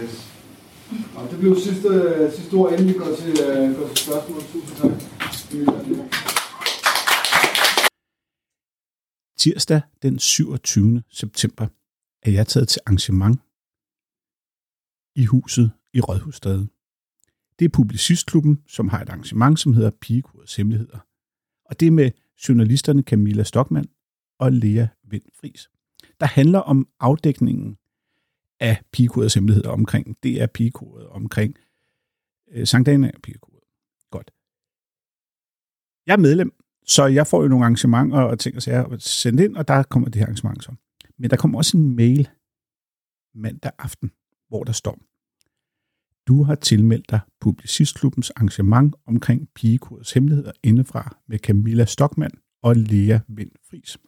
Yes. Og det blev sidste, sidste ord, inden vi går til, uh, går til spørgsmål. Tusind tak. Tirsdag den 27. september er jeg taget til arrangement i huset i Rådhusstræde. Det er Publicistklubben, som har et arrangement, som hedder Pigekurets Hemmeligheder. Og det er med journalisterne Camilla Stockmann og Lea Vind Fris. Der handler om afdækningen af pigekodets hemmeligheder omkring det er pigekodet, omkring øh, Sankt Anna pigekodet. Godt. Jeg er medlem, så jeg får jo nogle arrangementer og ting og sager sendt ind, og der kommer det her arrangement så. Men der kommer også en mail mandag aften, hvor der står, du har tilmeldt dig Publicistklubbens arrangement omkring pigekodets hemmeligheder indefra med Camilla Stockmann og Lea Vind Fris.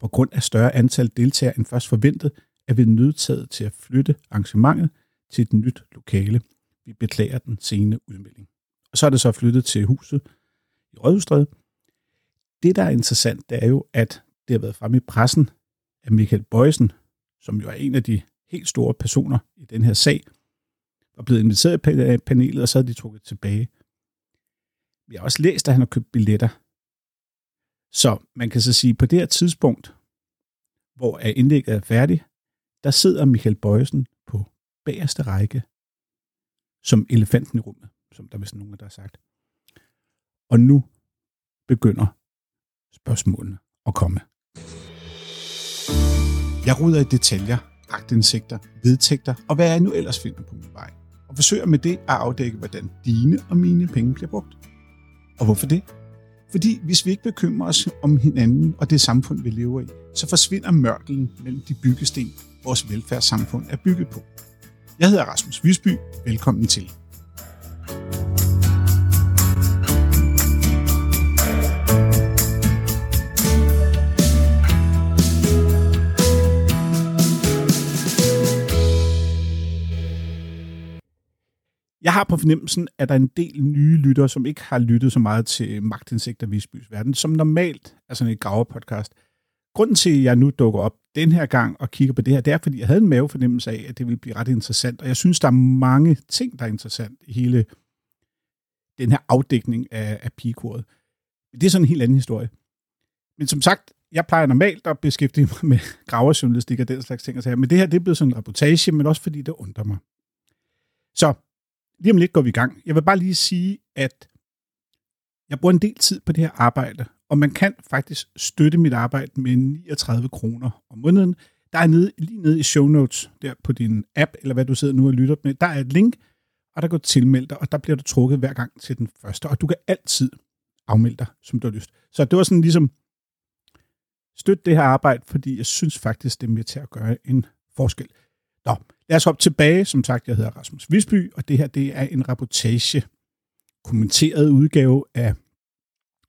På grund af større antal deltagere end først forventet, er vi nødtaget til at flytte arrangementet til et nyt lokale. Vi beklager den sene udmelding. Og så er det så flyttet til huset i Rødhusstræde. Det, der er interessant, det er jo, at det har været fremme i pressen, at Michael Bøjsen, som jo er en af de helt store personer i den her sag, var blevet inviteret i panelet, og så havde de trukket tilbage. Vi har også læst, at han har købt billetter. Så man kan så sige, at på det her tidspunkt, hvor indlægget er færdigt, der sidder Michael Bøjsen på bagerste række, som elefanten i rummet, som der vist nogen, der har sagt. Og nu begynder spørgsmålene at komme. Jeg ruder i detaljer, agtindsigter, vedtægter og hvad jeg nu ellers finder på min vej. Og forsøger med det at afdække, hvordan dine og mine penge bliver brugt. Og hvorfor det? Fordi hvis vi ikke bekymrer os om hinanden og det samfund, vi lever i, så forsvinder mørkelen mellem de byggesten, vores velfærdssamfund er bygget på. Jeg hedder Rasmus Visby. Velkommen til. Jeg har på fornemmelsen, at der er en del nye lyttere, som ikke har lyttet så meget til Magtindsigt af Visbys Verden, som normalt er sådan et graverpodcast. Grunden til, at jeg nu dukker op den her gang og kigger på det her, det er, fordi jeg havde en mavefornemmelse af, at det ville blive ret interessant. Og jeg synes, der er mange ting, der er interessant i hele den her afdækning af, af pigekoret. Det er sådan en helt anden historie. Men som sagt, jeg plejer normalt at beskæftige mig med graverjournalistik og den slags ting. Men det her, det er blevet sådan en reportage, men også fordi det undrer mig. Så lige om lidt går vi i gang. Jeg vil bare lige sige, at jeg bruger en del tid på det her arbejde, og man kan faktisk støtte mit arbejde med 39 kroner om måneden. Der er nede, lige nede i show notes, der på din app, eller hvad du sidder nu og lytter med, der er et link, og der går tilmeld dig, og der bliver du trukket hver gang til den første, og du kan altid afmelde dig, som du har lyst. Så det var sådan ligesom, støt det her arbejde, fordi jeg synes faktisk, det er med til at gøre en forskel. Nå, lad os hoppe tilbage. Som sagt, jeg hedder Rasmus Visby, og det her det er en reportage, kommenteret udgave af,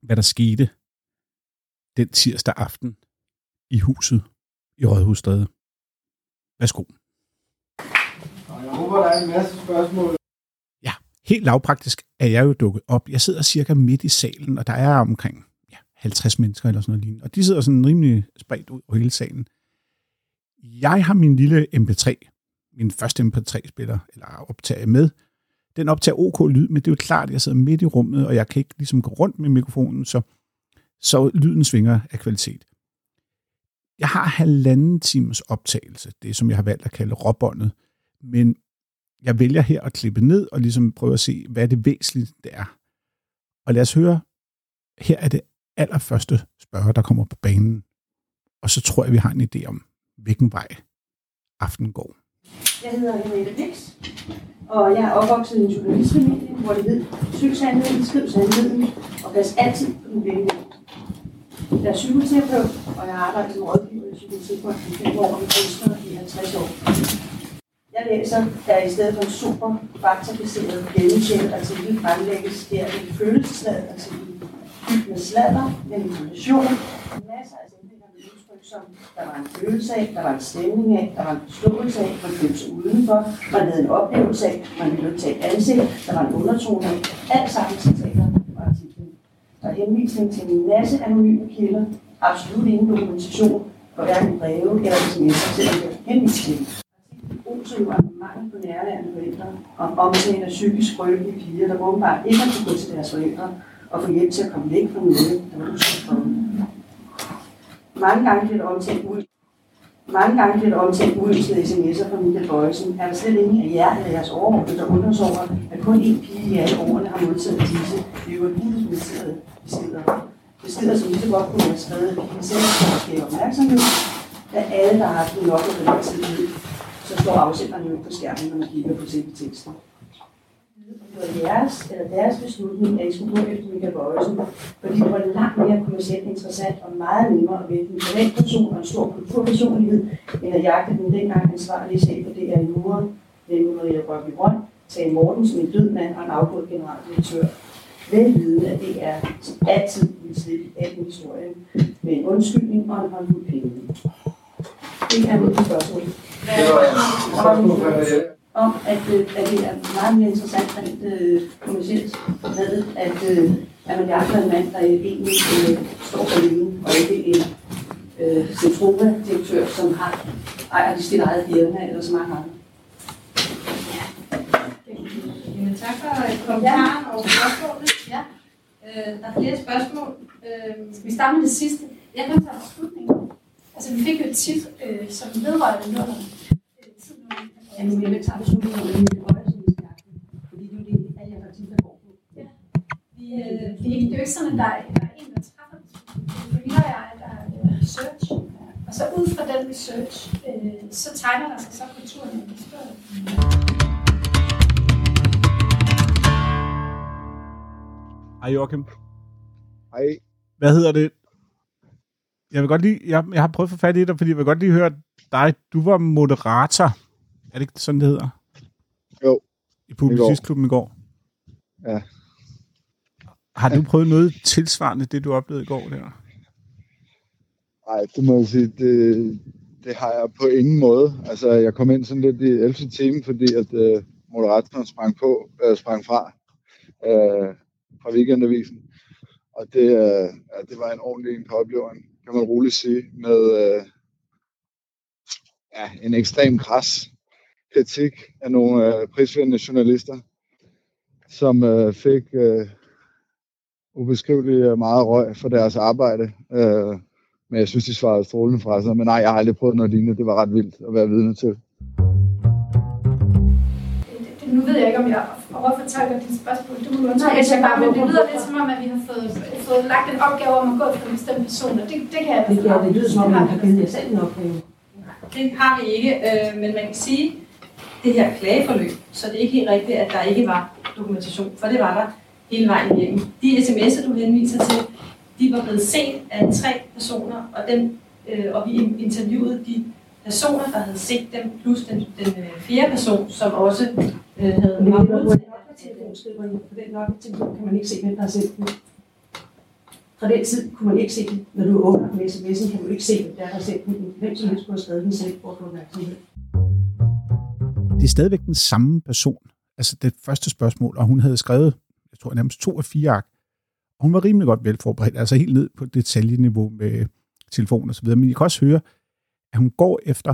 hvad der skete den tirsdag aften i huset i Rådhusstræde. Værsgo. Jeg håber, der er en masse spørgsmål. Ja, helt lavpraktisk er jeg jo dukket op. Jeg sidder cirka midt i salen, og der er omkring ja, 50 mennesker eller sådan noget lignende. Og de sidder sådan rimelig spredt ud over hele salen. Jeg har min lille MP3, min første MP3-spiller, eller optager med. Den optager OK lyd, men det er jo klart, at jeg sidder midt i rummet, og jeg kan ikke ligesom gå rundt med mikrofonen, så så lyden svinger af kvalitet. Jeg har halvanden times optagelse, det som jeg har valgt at kalde råbåndet, men jeg vælger her at klippe ned og ligesom prøve at se, hvad det væsentlige det er. Og lad os høre, her er det allerførste spørger, der kommer på banen. Og så tror jeg, vi har en idé om, hvilken vej aftenen går. Jeg hedder Henriette Dix, og jeg er opvokset i en journalistfamilie, hvor det hed, søg sandheden, skriv sandheden, og pas altid på den blinde jeg er psykoterapeut, og jeg har arbejdet som rådgiver i psykoterapeut i 5 år med kunstnere i 50 år. Jeg læser, at i stedet for en super faktabaseret gennemtjent artikel fremlægges her en følelsesladet artikel, altså fyldt med sladder, manipulation, masser af sætninger med udtryk som, der var en følelse af, der var en stemning af, der var en forståelse af, man følte sig udenfor, man havde en oplevelse af, man ville tage ansigt, der var en undertone af, alt sammen citater der er henvisning til en masse anonyme kilder, absolut ingen dokumentation for hverken breve eller sms'er, selvom det er henvist til. som jo er mangel på nærværende forældre, og omtaler psykisk skrøbelige piger, der åbenbart ikke har kunnet gå til deres forældre og få hjælp til at komme væk fra noget, der var udsat for dem. Mange gange bliver der omtalt ud. Mange gange bliver der omtalt uønskede sms'er fra Michael Bøjsen. Er der slet ingen af jer eller jeres overordnede, der undrer sig over, at kun én pige i alle årene har modtaget disse, det beskeder. Beskeder, som lige så godt kunne være skrevet af pigen selv for at skabe opmærksomhed, da alle, der har haft nok af den tid ved, så står afsenderen jo på skærmen, når man kigger på selve teksten. Det var jeres eller deres beslutning, at I skulle gå efter Michael Bøjelsen, fordi det var langt mere kommercielt interessant og meget nemmere at vælge en privatperson og en stor kulturpersonlighed, end at jagte den dengang ansvarlige chef for DR i Muren, nemlig Maria Brøndby Brønd, Tage Morten som en død mand og en afgået generaldirektør. Velvidende, at det er altid vil slippe af historien med en undskyldning og en håndfuld penge. Det er mit spørgsmål. Fra Marielle. Om at, øh, at det er meget mere interessant rent øh, kommercielt med, at, øh, at man jagter en mand, der egentlig øh, står alene, og ikke en øh, Centrova-direktør, som har ejer sit eget firma, eller så mange andre. Jamen, tak for kommentaren og spørgsmålet. Ja. Øh, der er flere spørgsmål. Øh, Skal vi starte med det sidste? jeg kan tage beslutningen. Altså, vi fik jo et tip, øh, som vedrørte nullerne. Øh, tid nu. Jamen, jeg vil tage beslutningen om, at vi vil højre, som vi skal jagte. Fordi det er jo det, alle jer partier, der går på. Vi, øh, det, er ikke, det er jo ikke sådan, at der er, der er en, der træffer beslutningen. Er vi har jeg, der er øh, research. Og så ud fra den research, øh, så tegner der sig så kulturen i en Hej Joachim. Hej. Hvad hedder det? Jeg vil godt lige, jeg, jeg har prøvet at få fat i dig, fordi jeg vil godt lige høre dig. Du var moderator. Er det ikke sådan, det hedder? Jo. I Publicistklubben i går. Ja. Har du prøvet noget tilsvarende det, du oplevede i går der? Nej, det må jeg sige, det, det har jeg på ingen måde. Altså, jeg kom ind sådan lidt i 11. time, fordi at øh, moderatoren sprang på, øh, sprang fra, øh, fra weekendavisen. Og det, øh, ja, det var en ordentlig en på opleveren, kan man roligt sige, med øh, ja, en ekstrem kras kritik af nogle øh, prisvindende journalister, som øh, fik øh, ubeskriveligt meget røg for deres arbejde. Øh, men jeg synes, de svarede strålende fra sig. Men nej, jeg har aldrig prøvet noget lignende. Det var ret vildt at være vidne til. Nu ved jeg ikke, om jeg overfortolker dit spørgsmål. Det må du undskylde, Nej, jeg hvis jeg tænker bare, men det lyder lidt som om, at vi har fået, fået lagt en opgave om at gå efter en bestemt person, og det, det kan jeg Det, gør, det lyder som om, man har givet jer selv en opgave. Det har vi ikke, øh, men man kan sige, det her klageforløb, så det er ikke helt rigtigt, at der ikke var dokumentation, for det var der hele vejen igennem. De sms'er, du henviser til, de var blevet set af tre personer, og, dem, øh, og vi interviewede de personer, der havde set dem, plus den, den øh, fjerde person, som også øh, havde Men nok telefon, skriver I. På den nok telefon kan man ikke se, hvem der har sendt den. Fra den tid kunne man ikke se det. Når du åbner med sms'en, kan du ikke se, hvem der har sendt den. Hvem som helst kunne have skrevet den selv for at få opmærksomhed. Det er stadigvæk den samme person. Altså det første spørgsmål, og hun havde skrevet, jeg tror nærmest to af fire ark. Og hun var rimelig godt velforberedt, altså helt ned på detaljeniveau med telefon og så videre. Men jeg kan også høre, at hun går efter,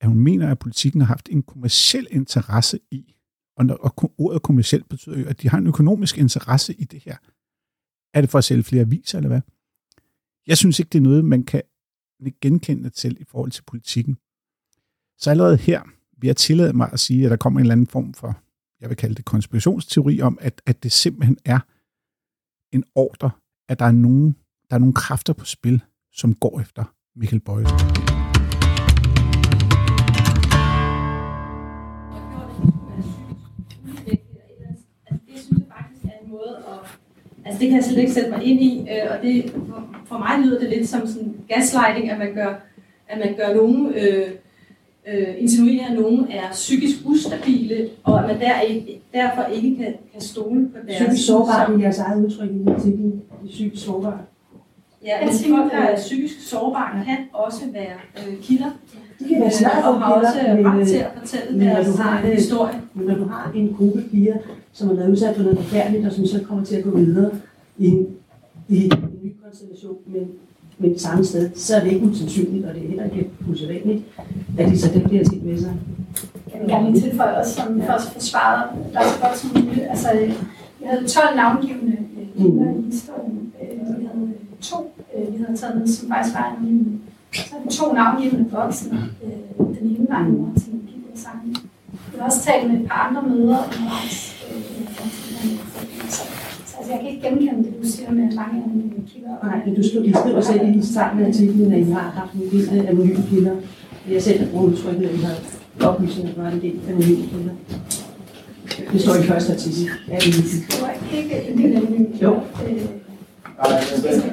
at hun mener, at politikken har haft en kommersiel interesse i, og, når, og ordet kommersielt betyder jo, at de har en økonomisk interesse i det her. Er det for at sælge flere aviser, eller hvad? Jeg synes ikke, det er noget, man kan genkende til i forhold til politikken. Så allerede her vil jeg tillade mig at sige, at der kommer en eller anden form for, jeg vil kalde det konspirationsteori om, at, at det simpelthen er en ordre, at der er nogen, der er nogle kræfter på spil, som går efter Michael Bøjsen. Altså det kan jeg slet ikke sætte mig ind i, øh, og det, for, for mig lyder det lidt som sådan gaslighting, at man gør, at man gør nogen, øh, øh, insinuerer, at nogen er psykisk ustabile, og at man der ikke, derfor ikke kan, kan stole på deres... Psykisk sårbar er jeres eget udtryk i artiklen. Det psykisk sårbar. Ja, men folk, der er at- psykisk sårbare, kan også være øh, kilder, De kan være øh, svært og har også men, ret øh, til at fortælle men deres har øh, det- historie. Men når du har en gruppe piger, som har været udsat for noget forfærdeligt, og som så kommer til at gå videre i en, i en ny konstellation, men men det samme sted, så er det ikke usandsynligt, og det er heller ikke usædvanligt, at de så den bliver ting med sig. Jeg vil gerne lige tilføje også, som for at forsvare der er så godt som muligt. Altså, vi havde 12 navngivende kilder i historien. Vi havde to, vi havde taget med, som faktisk var anonyme. Så havde vi to navngivende voksne. Den ene var en mor til en pige sammen. Vi har også talt med et par andre møder undervejs. Så, altså, jeg kan ikke genkende det, du siger med mange anonyme kilder. Nej, men du skriver selv i starten af artiklen, at I har haft en del anonyme kilder. Jeg selv har brugt udtrykket, at vi har oplysninger fra en del anonyme kilder. Det står i første artikel. Ja, det var ikke en del anonyme Jo. Nej,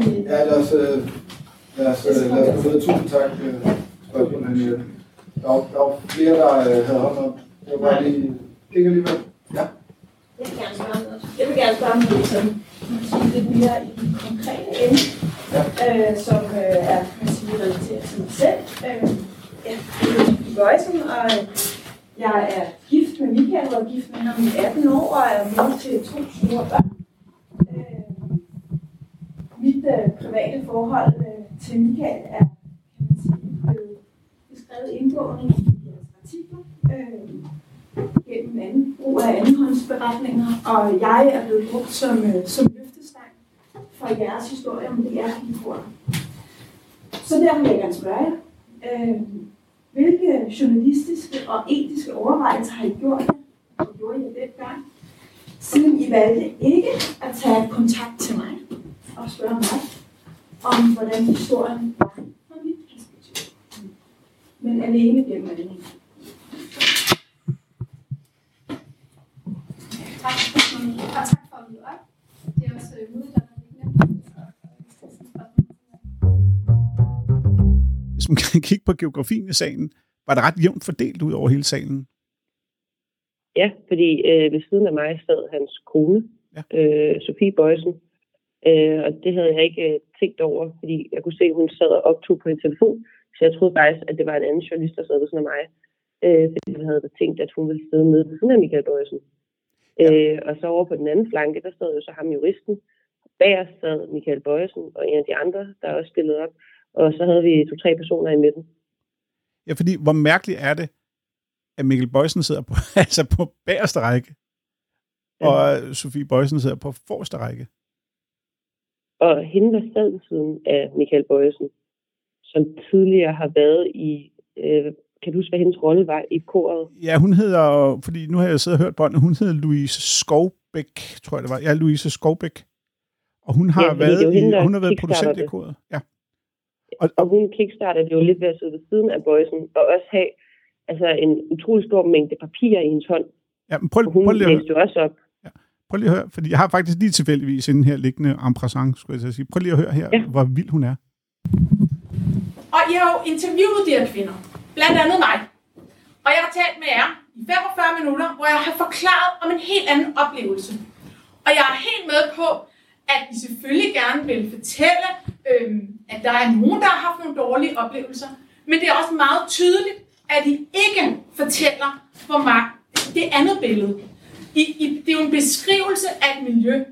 men ja, lad os, lad os, lad os videre. Tusind tak, Henriette. Der var, der var flere, der havde hånd op. Det var bare lige, ikke alligevel. Ja. Jeg vil gerne spørge noget. Jeg vil gerne spørge om noget sådan, måske lidt mere i den konkrete ende, ja. øh, som øh, er, man siger, relateret til mig selv. Øh, ja, jeg er Bøjsen, og jeg er gift med Michael, og gift med ham i 18 år, og er mor til to store børn. Øh, mit øh, private forhold øh, til Michael er, kan man sige, blevet beskrevet indgående i jeres artikler. Øh, gennem anden, brug af andenhåndsberetninger, og jeg er blevet brugt som, øh, som løftestang for jeres historie om det er Så derfor vil jeg gerne spørge jer, øh, hvilke journalistiske og etiske overvejelser har I gjort jer, og gjorde I dengang, siden I valgte ikke at tage kontakt til mig og spørge mig om, hvordan historien var fra mit perspektiv, men alene gennem anden. Tak, og tak for at møde op. Det er også modigt, at. Hvis man kan kigge på geografien i salen, var det ret jævnt fordelt ud over hele salen? Ja, fordi øh, ved siden af mig sad hans kone, ja. øh, Sofie Bøjsen. Øh, og det havde jeg ikke øh, tænkt over, fordi jeg kunne se, at hun sad og optog på en telefon. Så jeg troede faktisk, at det var en anden journalist, der sad ved siden af mig. Øh, fordi jeg havde tænkt, at hun ville sidde nede ved siden af Michael Bøjsen. Ja. Øh, og så over på den anden flanke, der stod jo så ham juristen. Bag os sad Michael Bøjsen og en af de andre, der også stillede op. Og så havde vi to-tre personer i midten. Ja, fordi hvor mærkeligt er det, at Mikkel Bøjsen sidder på, altså på bagerste række, ja. og Sofie Bøjsen sidder på forreste række. Og hende, der sad ved siden af Michael Bøjsen, som tidligere har været i øh, kan du huske, hvad hendes rolle var i koret? Ja, hun hedder, fordi nu har jeg siddet og hørt båndet, hun hedder Louise Skovbæk, tror jeg det var. Ja, Louise Skovbæk. Og hun har ja, været, hende, i, hun har været producent i koret. Ja. Og, og hun kickstartede jo lidt ved at sidde ved siden af Bøjsen, og også have altså, en utrolig stor mængde papir i hendes hånd. Ja, men prøv, og hun prøv lige læste jo også op. Prøv lige at høre, fordi jeg har faktisk lige tilfældigvis en her liggende en skulle jeg sige. Prøv lige at høre her, ja. hvor vild hun er. Og I har jo interviewet de her kvinder. Blandt andet mig. Og jeg har talt med jer i 45 minutter, hvor jeg har forklaret om en helt anden oplevelse. Og jeg er helt med på, at I selvfølgelig gerne vil fortælle, øhm, at der er nogen, der har haft nogle dårlige oplevelser. Men det er også meget tydeligt, at I ikke fortæller, hvor meget det andet billede. I, I, det er jo en beskrivelse af et miljø.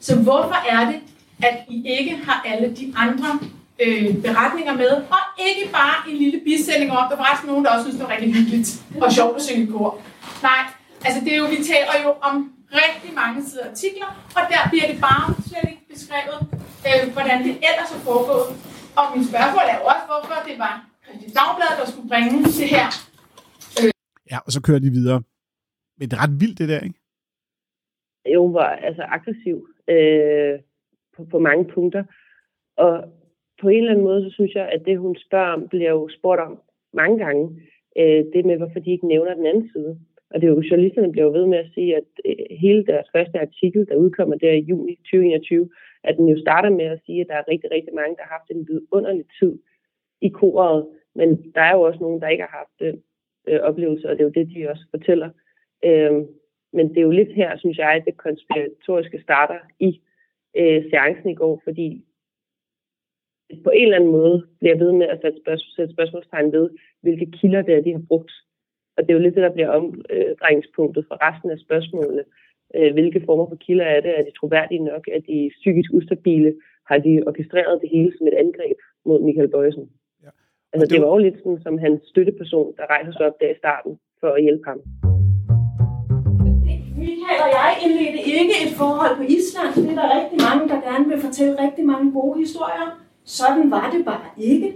Så hvorfor er det, at I ikke har alle de andre øh, beretninger med, og ikke bare en lille bisætning om, der var faktisk nogen, der også synes, det var rigtig hyggeligt og sjovt at synge kor. Nej, altså det er jo, vi taler jo om rigtig mange sider artikler, og der bliver det bare slet ikke beskrevet, øh, hvordan det ellers er foregået. Og min spørgsmål er jo også, hvorfor det var Christian Dagblad, der skulle bringe det her. Øh. Ja, og så kører de videre. Men det er ret vildt, det der, ikke? Jo, hun var altså aggressiv øh, på, på mange punkter. Og på en eller anden måde, så synes jeg, at det, hun spørger om, bliver jo spurgt om mange gange. Øh, det med, hvorfor de ikke nævner den anden side. Og det er jo, journalisterne bliver jo ved med at sige, at øh, hele deres første artikel, der udkommer der i juni 2021, at den jo starter med at sige, at der er rigtig, rigtig mange, der har haft en vidunderlig tid i koret. Men der er jo også nogen, der ikke har haft den øh, øh oplevelse, og det er jo det, de også fortæller. Øh, men det er jo lidt her, synes jeg, at det konspiratoriske starter i øh, seancen i går, fordi på en eller anden måde bliver ved med at sætte, spørgsmål, sætte spørgsmålstegn ved, hvilke kilder det er, de har brugt. Og det er jo lidt det, der bliver omdrejningspunktet for resten af spørgsmålene. Øh, hvilke former for kilder er det? Er de troværdige nok? Er de psykisk ustabile? har de orkestreret det hele som et angreb mod Michael Bøjsen. Ja. Altså, det det var- var jo lidt sådan, som hans støtteperson, der rejser sig op der i starten for at hjælpe ham. Og jeg indledte ikke et forhold på Island. Det er der rigtig mange, der gerne vil fortælle rigtig mange gode historier. Sådan var det bare ikke.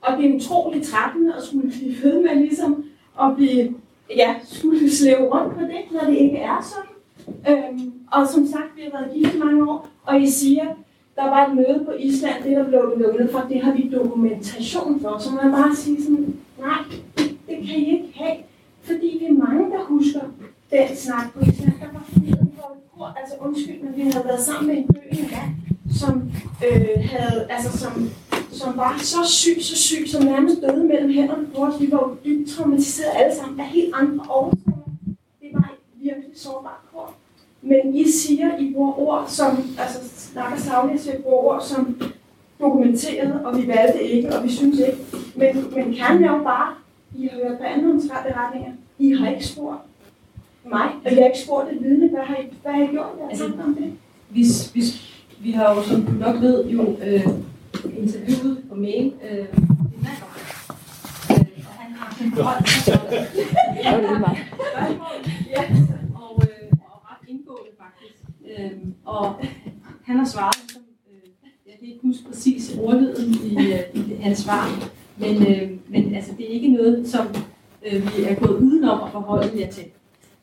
Og det er utroligt trættende at skulle blive ved med ligesom at blive, ja, skulle slæve rundt på det, når det ikke er sådan. Øhm, og som sagt, vi har været gift i mange år, og I siger, der var et møde på Island, det der blev lukket for, det har vi dokumentation for. Så man bare sige sådan, nej, det kan I ikke have, fordi vi er mange, der husker den snak på Island. Og altså undskyld, men vi havde været sammen med en døende mand, som øh, havde, altså som, som var så syg, så syg, som nærmest døde mellem hænderne på os. Vi var jo dybt traumatiseret alle sammen af helt andre årsager. Det var et virkelig sårbart kor. Men I siger, I bruger ord som, altså snakker savlige, så I bruger ord som dokumenteret, og vi valgte ikke, og vi synes ikke. Men, men kernen er jo bare, I har hørt på andre beretninger. I har ikke spurgt mig, og jeg har ikke spurgt et vidne. Hvad har I, hvad har I gjort? Jeg Altså, om det. vi, vi, vi har jo, som du nok ved, jo øh, interviewet på mail øh, din mand. Øh, og han har forholdt sig til ja, og, øh, og ret indgående faktisk. Øh, og han har svaret, som, øh, jeg kan ikke huske præcis ordlyden i, øh, i det- hans svar, men, øh, men altså, det er ikke noget, som øh, vi er gået udenom at forholde jer til.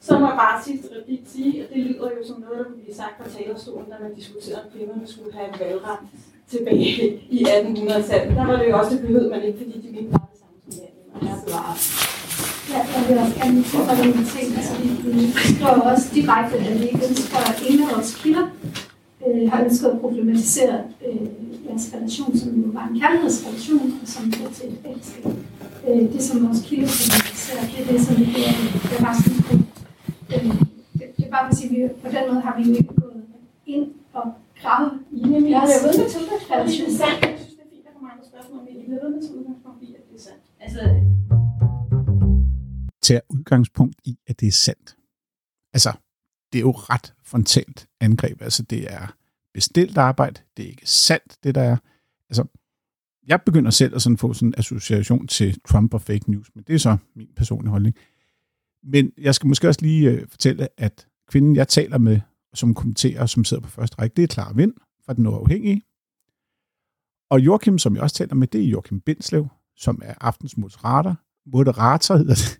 Så må jeg bare sidste replik sige, at det lyder jo som noget, der kunne blive sagt fra talerstolen, da man diskuterede, om kvinderne skulle have valgret tilbage i 1800-tallet. Der var det jo også, det behøvede man ikke, fordi de ikke var det samme som mændene. Og her bevarer. Ja, jeg vil også gerne tilføje en ting. Altså, vi, skriver også direkte, at vi ikke ønsker, at ingen af vores kilder øh, har ønsket at problematisere øh, jeres relation, som jo var en kærlighedsrelation, og som blev til et ægteskab. Øh, det, som vores kilder problematiserer, det er det, som vi gør er resten af det, det er bare for at sige, at vi, på den måde har vi jo ikke gået ind og gravet i Jamen, jeg bliver ved med til udgangspunkt, i, det er sandt. Jeg synes, det er fint, at der kommer andre spørgsmål, men jeg ved med til udgangspunkt i, at det er sandt. Altså, tager udgangspunkt i, at det er sandt. Altså, det er jo ret frontalt angreb. Altså, det er bestilt arbejde. Det er ikke sandt, det der er. Altså, jeg begynder selv at sådan få sådan en association til Trump og fake news, men det er så min personlige holdning. Men jeg skal måske også lige øh, fortælle, at kvinden, jeg taler med, som kommenterer, som sidder på første række, det er Clara Vind fra Den Uafhængige. Og Joachim, som jeg også taler med, det er Joachim Bindslev, som er aftens moderator, moderator hedder det,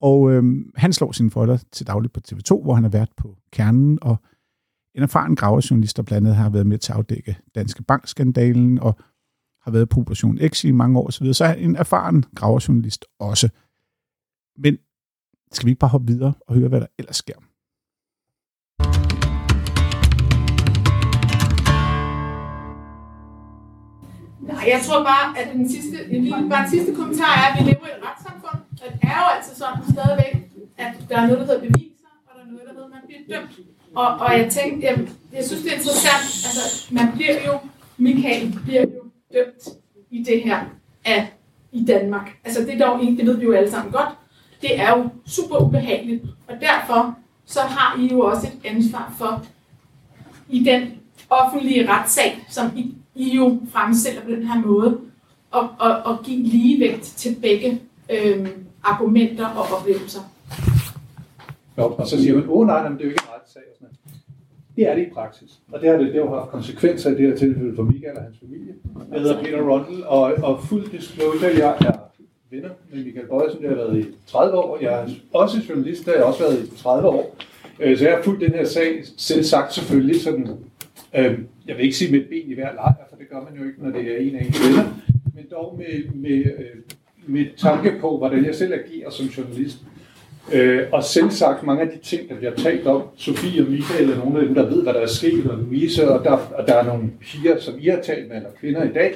og øhm, han slår sine folder til dagligt på TV2, hvor han har været på kernen, og en erfaren gravejournalist, der blandt andet har været med til at afdække Danske Bank-skandalen, og har været på Operation X i mange år osv., så er han en erfaren gravejournalist også. Men skal vi ikke bare hoppe videre og høre, hvad der ellers sker? Nej, jeg tror bare, at den sidste, en lille, bare sidste kommentar er, at vi lever i et retssamfund. Og det er jo altid sådan stadigvæk, at der er noget, der hedder beviser, og der er noget, der hedder, at man bliver dømt. Og, og jeg tænkte, jeg, jeg synes, det er interessant, altså man bliver jo, Michael bliver jo dømt i det her af, i Danmark. Altså det er dog ikke, det ved vi jo alle sammen godt. Det er jo super ubehageligt, og derfor så har I jo også et ansvar for, i den offentlige retssag, som I, I jo fremstiller på den her måde, og, og, og give ligevægt til begge øh, argumenter og oplevelser. Jo, og så siger man, åh nej, nej, det er jo ikke en retssag. Og sådan. Det er det i praksis. Og det har det, det har haft konsekvenser i det her tilfælde for Michael og hans familie. Jeg hedder Peter Rundle, og, og fuld disclosure, jeg er venner med Michael Bøjsen, Jeg har været i 30 år. Jeg er også journalist, der har jeg også været i 30 år. Øh, så jeg har fulgt den her sag, selv sagt selvfølgelig sådan, øh, jeg vil ikke sige med et ben i hver lejr, for det gør man jo ikke, når det er en af ens venner, men dog med, med, øh, med tanke på, hvordan jeg selv agerer som journalist. Øh, og selv sagt mange af de ting, der bliver talt om, Sofie og Michael er nogle af dem, der ved, hvad der er sket, og Louise, og der, og der er nogle piger, som I har talt med, eller kvinder i dag.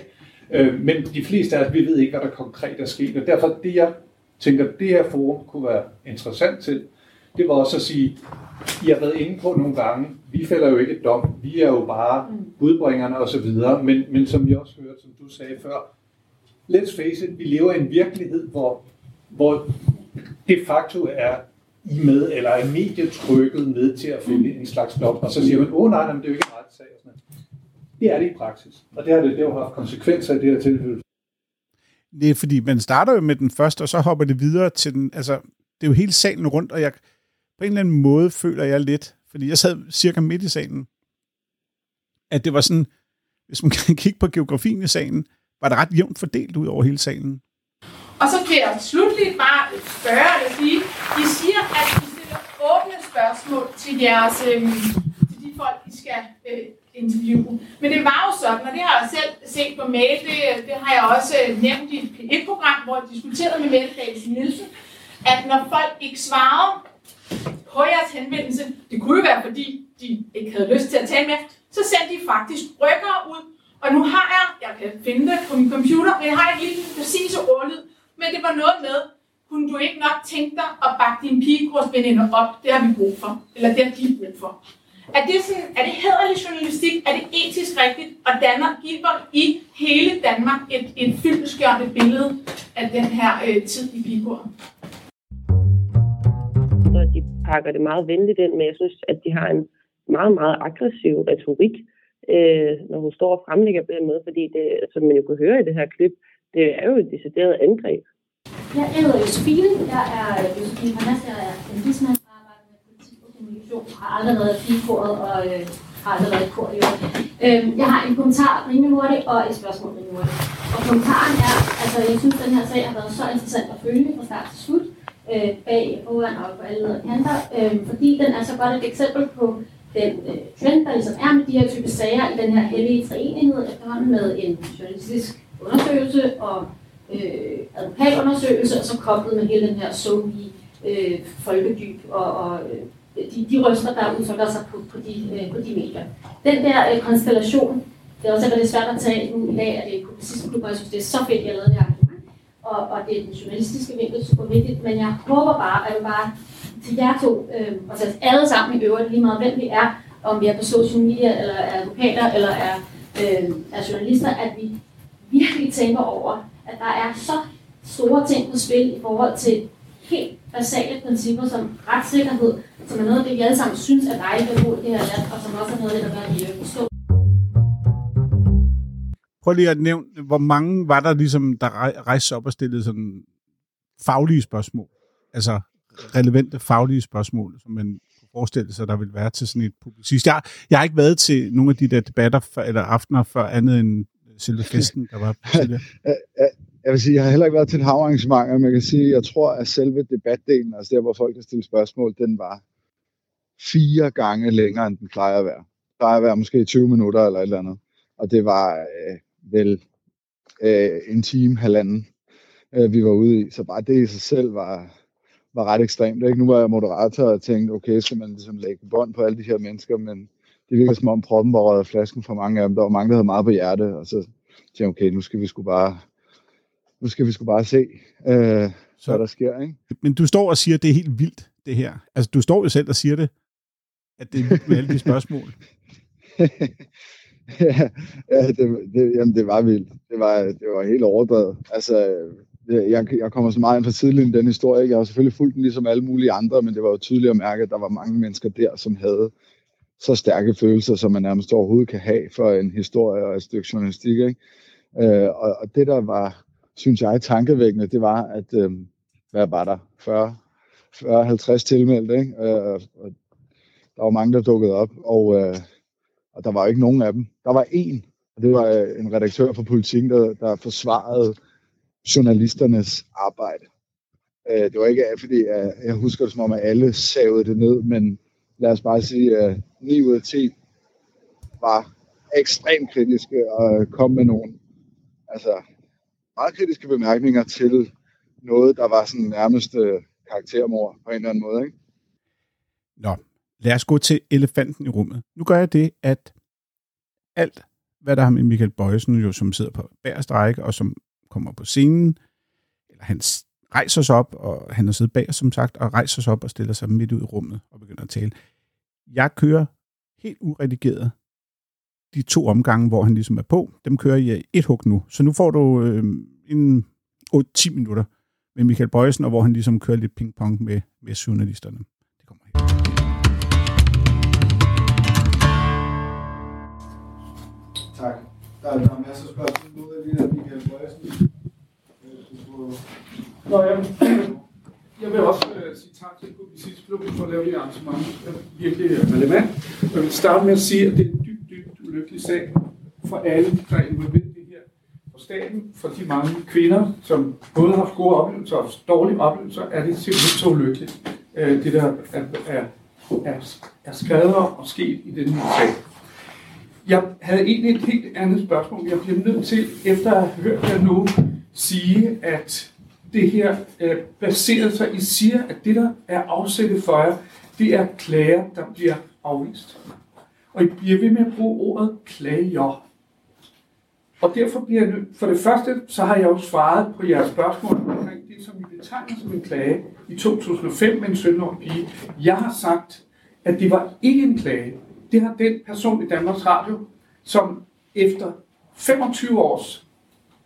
Øh, men de fleste af os, vi ved ikke, hvad der konkret er sket, og derfor det, jeg tænker, det her forum kunne være interessant til, det var også at sige, I har været inde på nogle gange, vi fælder jo ikke dom, vi er jo bare budbringerne og så videre, men, men som vi også hørte, som du sagde før, let's face it, vi lever i en virkelighed, hvor, hvor de facto er I med, eller er medietrykket med til at finde en slags dom, og så siger man, åh oh, nej, nej, men det er jo ikke en retssag. Og sådan noget. Det er det i praksis. Og det har det, det har haft konsekvenser i det her tilfælde. Det er fordi, man starter jo med den første, og så hopper det videre til den, altså, det er jo hele salen rundt, og jeg, på en eller anden måde føler jeg lidt, fordi jeg sad cirka midt i salen, at det var sådan, hvis man kan kigge på geografien i salen, var det ret jævnt fordelt ud over hele salen. Og så kan jeg slutligt bare spørge eller sige, I siger, at I stiller åbne spørgsmål til jeres, øh, til de folk, I skal øh, interview. Men det var jo sådan, og det har jeg selv set på mail, det, det har jeg også øh, nævnt i et P1-program, hvor jeg diskuterede med Mette Dagens Nielsen, at når folk ikke svarede på jeres henvendelse, det kunne jo være, fordi de ikke havde lyst til at tale med, så sendte de faktisk rykker ud. Og nu har jeg, jeg kan finde det på min computer, men jeg har ikke lige den præcise ordlyd, men det var noget med, kunne du ikke nok tænke dig at bakke din pigekursveninder op? Det har vi brug for. Eller det har de brug for. Er det, sådan, er det hederlig journalistik? Er det etisk rigtigt? Og danner giver i hele Danmark et, et fyldeskørende billede af den her øh, tid i pigekursen? Så de pakker det meget venligt ind, men jeg synes, at de har en meget, meget aggressiv retorik, øh, når hun står og fremlægger på den måde, fordi det, som man jo kunne høre i det her klip, det er jo et decideret angreb. Jeg hedder Josefine. Jeg er Josefine Parnas. Jeg er embedsmand og arbejder med politik jo. Har aldrig været i pigekoret og øh, har aldrig været i kor i øvrigt. Øhm, jeg har en kommentar rimelig hurtigt og et spørgsmål rimelig hurtigt. Og kommentaren er, altså jeg synes, at den her sag har været så interessant at følge fra start til slut. Øh, bag foran og på alle kanter. Øh, fordi den er så godt et eksempel på den øh, trend, der ligesom er med de her type sager i den her hellige treenighed efterhånden med en journalistisk undersøgelse og øh, advokatundersøgelse, og så koblet med hele den her so øh, folkedyb og, og øh, de, de røster, der udfolder sig på, på, de, øh, på de medier. Den der øh, konstellation, det er også lidt svært at tage nu i dag, at det er publicistklubber, og jeg synes, det er så fedt, jeg lavede det arrangement. Og, og det er den journalistiske vinkel super vigtigt, men jeg håber bare, at jeg bare til jer to, øh, og til alle sammen i øvrigt, lige meget hvem vi er, om vi er på social media, eller er advokater, eller er, øh, er journalister, at vi virkelig tænker over, at der er så store ting på spil i forhold til helt basale principper som retssikkerhed, som er noget af det, vi alle sammen synes er dejligt at bo i det her land, og som også er noget af det, der gør, at vi forstå. Prøv lige at nævne, hvor mange var der ligesom, der rejste op og stillede sådan faglige spørgsmål? Altså relevante faglige spørgsmål, som man kunne forestille sig, der vil være til sådan et publicist. Jeg, jeg har ikke været til nogle af de der debatter for, eller aftener for andet end selve festen, der var tidligere. Jeg vil sige, jeg har heller ikke været til et havarrangement, men jeg kan sige, jeg tror, at selve debatdelen, altså der, hvor folk kan stille spørgsmål, den var fire gange længere, end den plejer at være. Det plejer at være måske 20 minutter eller et eller andet. Og det var øh, vel øh, en time, halvanden, øh, vi var ude i. Så bare det i sig selv var, var ret ekstremt. Ikke? Nu var jeg moderator og tænkte, okay, skal man ligesom lægge bånd på alle de her mennesker, men det virker som om proppen var røget flasken for mange af dem. Der var mange, der havde meget på hjerte, og så tænkte jeg, okay, nu skal vi sgu bare, nu skal vi sgu bare se, øh, så. hvad der sker. Ikke? Men du står og siger, at det er helt vildt, det her. Altså, du står jo selv og siger det, at det er med alle de spørgsmål. ja, ja det, det, jamen, det var vildt. Det var, det var helt overdrevet. Altså, jeg, jeg kommer så meget ind fra sidelinjen den historie. Jeg har selvfølgelig fulgt den ligesom alle mulige andre, men det var jo tydeligt at mærke, at der var mange mennesker der, som havde så stærke følelser, som man nærmest overhovedet kan have for en historie og et stykke journalistik. Ikke? Øh, og, og det, der var, synes jeg, tankevækkende, det var, at øh, hvad var der? 40, 40-50 tilmeldte, ikke? Øh, og der var mange, der dukkede op, og, øh, og der var ikke nogen af dem. Der var en, og det var øh, en redaktør for politikken, der, der forsvarede journalisternes arbejde. Øh, det var ikke, fordi jeg, jeg husker det som om, at alle savede det ned, men lad os bare sige, øh, at 9 ud af 10 var ekstremt kritiske og kom med nogle altså, meget kritiske bemærkninger til noget, der var sådan nærmest øh, karaktermord på en eller anden måde. Ikke? Nå, lad os gå til elefanten i rummet. Nu gør jeg det, at alt, hvad der har med Michael Bøjsen, jo, som sidder på bærestrække, og som kommer på scenen, eller han rejser sig op, og han har siddet bag, som sagt, og rejser sig op og stiller sig midt ud i rummet og begynder at tale. Jeg kører helt uredigeret de to omgange, hvor han ligesom er på. Dem kører jeg et hug nu. Så nu får du øh, en 8-10 minutter med Michael Bøjsen, og hvor han ligesom kører lidt pingpong med, med journalisterne. Tak. Der er, der er masser af spørgsmål. Nu er lige der Michael Bøjsen. Øh, Nå, ja. Jeg vil også øh, sige tak til Publicistklubben for at lave det arrangement. Det er virkelig relevant. Jeg vil starte med at sige, at det er en dybt, dybt ulykkelig sag for alle, der er involveret i det her. For staten, for de mange kvinder, som både har haft gode oplevelser og dårlige oplevelser, er det simpelthen så ulykkeligt, øh, det der er, er, er, er skrevet om og sket i denne her sag. Jeg havde egentlig et helt andet spørgsmål. Jeg bliver nødt til, efter at have hørt jer nu, sige, at det her øh, baseret sig, I siger, at det, der er afsættet for jer, det er klager, der bliver afvist. Og I bliver ved med at bruge ordet klager. Og derfor bliver jeg nødt, for det første, så har jeg jo svaret på jeres spørgsmål omkring det, som I betegner som en klage i 2005 med en 17-årig pige. Jeg har sagt, at det var ikke en klage. Det har den person i Danmarks Radio, som efter 25 års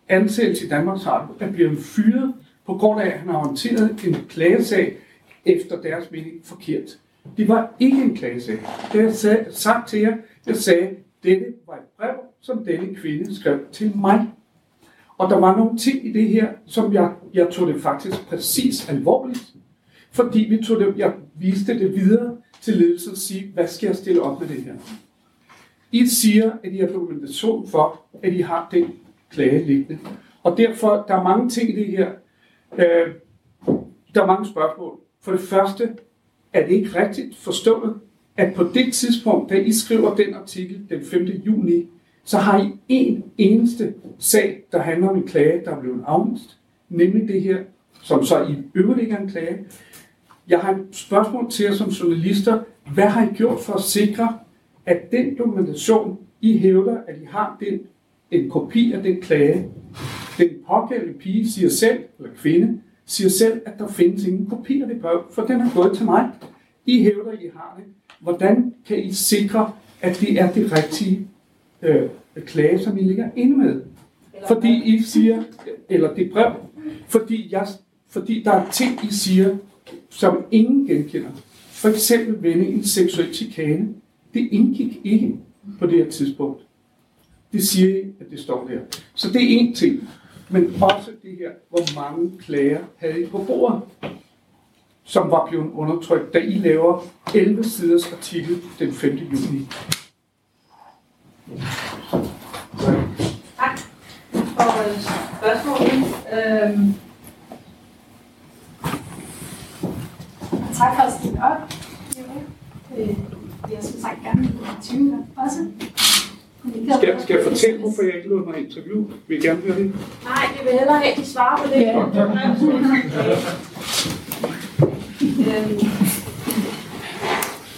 ansættelse i Danmarks Radio er blevet fyret på grund af, at han har håndteret en klagesag efter deres mening forkert. Det var ikke en klagesag. Det har jeg sagt til jer. Jeg sagde, dette var et brev, som denne kvinde skrev til mig. Og der var nogle ting i det her, som jeg, jeg tog det faktisk præcis alvorligt. Fordi vi tog det, jeg viste det videre til ledelsen og sige, hvad skal jeg stille op med det her? I siger, at I har dokumentation for, at I har den klage liggende. Og derfor, der er mange ting i det her. Øh, der er mange spørgsmål. For det første, er det ikke rigtigt forstået, at på det tidspunkt, da I skriver den artikel den 5. juni, så har I en eneste sag, der handler om en klage, der er blevet afvist. Nemlig det her, som så i øvrigt ikke er en klage. Jeg har et spørgsmål til jer som journalister. Hvad har I gjort for at sikre, at den dokumentation, I hævder, at I har den, en kopi af den klage, den pågældende pige siger selv, eller kvinde, siger selv, at der findes ingen kopi af det brev, for den er gået til mig. I hævder, at I har det. Hvordan kan I sikre, at det er det rigtige øh, klage, som I ligger inde med? Fordi I siger, eller det brev, fordi, jeg, fordi der er ting, I siger, som ingen genkender. For eksempel vendingen seksuel chikane. Det indgik ikke på det her tidspunkt. Det siger I, at det står der. Så det er en ting. Men også det her, hvor mange klager havde I på bordet, som var blevet undertrykt, da I laver 11 siders artikel den 5. juni. Tak Og spørgsmålet. Øh Tak for at stille op. Jeg som sagt gerne interviewe dig også. Skal, skal jeg fortælle, hvorfor jeg ikke lod mig interview? Vil I gerne høre det? Nej, vi vil hellere have, at de svarer på det. Ja. øhm,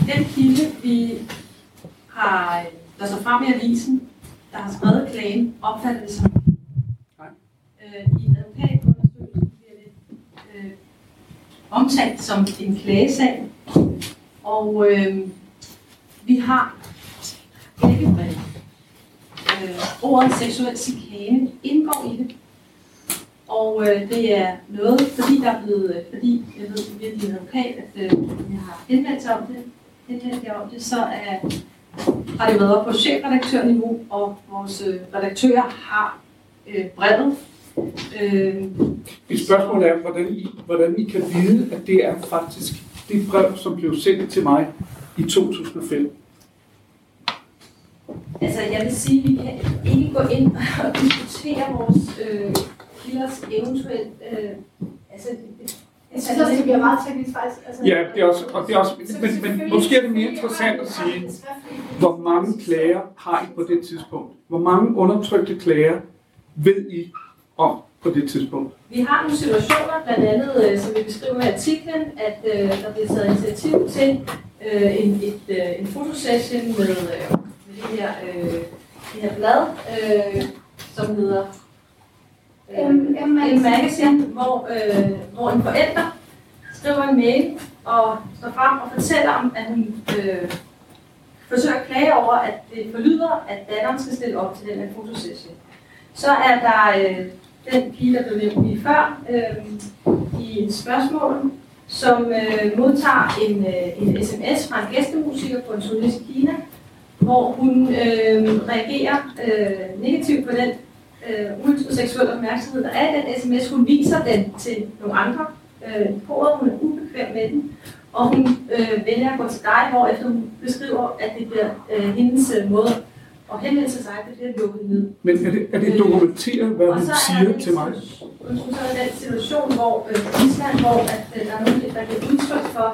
den kilde, vi har, der står frem i avisen, der har skrevet klagen, opfatter det som øh, i en det øh, omtalt som en klagesag. Og øh, vi har klagebrev. Øh, ordet seksuel chikane indgår i det. Og øh, det er noget, fordi der er blevet, øh, fordi jeg ved via din advokat, at øh, jeg har henvendt sig om det, henvendt jer om det, så er, har det været op på chefredaktørniveau, og vores øh, redaktører har øh, brevet. Øh, Mit spørgsmål er, hvordan I, hvordan I kan vide, at det er faktisk det brev, som blev sendt til mig i 2005. Altså, jeg vil sige, at vi kan ikke gå ind og diskutere vores øh, kilders eventuelt... Øh, altså, Jeg synes også, det bliver meget teknisk faktisk. Altså, Ja, det er også, og det er også, men, men måske er det mere interessant at sige, hvor mange klager har I på det tidspunkt? Hvor mange undertrykte klager ved I om på det tidspunkt? Vi har nogle situationer, blandt andet, øh, som vi beskriver i artiklen, at øh, der bliver taget initiativ til øh, en, et, øh, en fotosession med, øh, med det, her, øh, det her blad, øh, som hedder øh, M Magazine, hvor, øh, hvor en forælder skriver en mail og står frem og fortæller om, at hun øh, forsøger at klage over, at det forlyder, at datteren skal stille op til den her fotosession. Så er der øh, den pige, der blev nævnt lige før, øh, i spørgsmålet, spørgsmål, som øh, modtager en, øh, en sms fra en gæstemusiker på en turné i Kina, hvor hun øh, reagerer øh, negativt på den øh, ultraseksuelle opmærksomhed, der er i den sms. Hun viser den til nogle andre øh, på året. Hun er ubekvem med den. Og hun øh, vælger at gå til dig, hvorefter hun beskriver, at det bliver øh, hendes øh, måde at henvende sig, det bliver lukket ned. Men er det, er det dokumenteret, hvad Og hun så er siger til mig? Undskyld, så er der den situation, hvor øh, Island, hvor at, øh, der er nogen, der giver udtryk for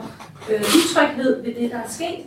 øh, utryghed ved det, der er sket,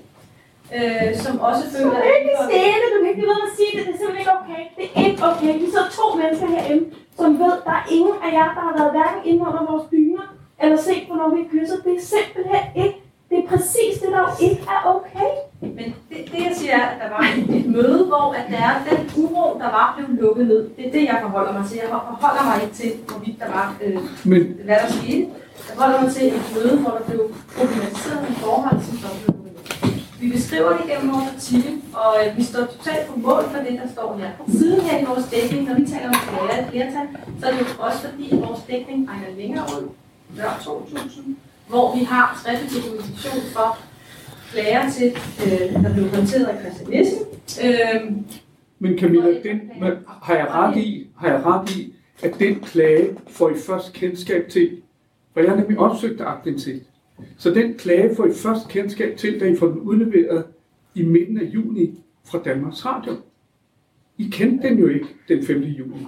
øh, som også Du føler, kan ikke stille, du kan ikke med at sige det, det er simpelthen ikke okay. Det er ikke okay. Vi sidder to mennesker herinde, som ved, der er ingen af jer, der har været hverken inde under vores dyner, eller set, hvornår vi kysser. Det er simpelthen ikke. Det er præcis det, der ikke er okay. Men det, jeg siger er, at der var et, møde, hvor at der er den uro, der var, blev lukket ned. Det er det, jeg forholder mig til. Jeg forholder mig ikke til, hvorvidt der var, øh, Men hvad der skete. Jeg forholder mig til et møde, hvor der blev problematiseret nogle forhold, som så blev lukket ned. Vi beskriver det gennem vores artikel, og øh, vi står totalt på mål for det, der står her. Siden her i vores dækning, når vi taler om flere flertal, så er det jo også fordi, at vores dækning regner længere ud, før 2000, hvor vi har skriftlig dokumentation for klager til, øh, der blev håndteret af Christian Nissen. Øh, Men Camilla, den, men har, jeg ret i, har jeg ret i, at den klage får I først kendskab til? For jeg har nemlig opsøgt aktindsigt. Så den klage får I først kendskab til, da I får den udleveret i midten af juni fra Danmarks Radio. I kendte den jo ikke den 5. juni.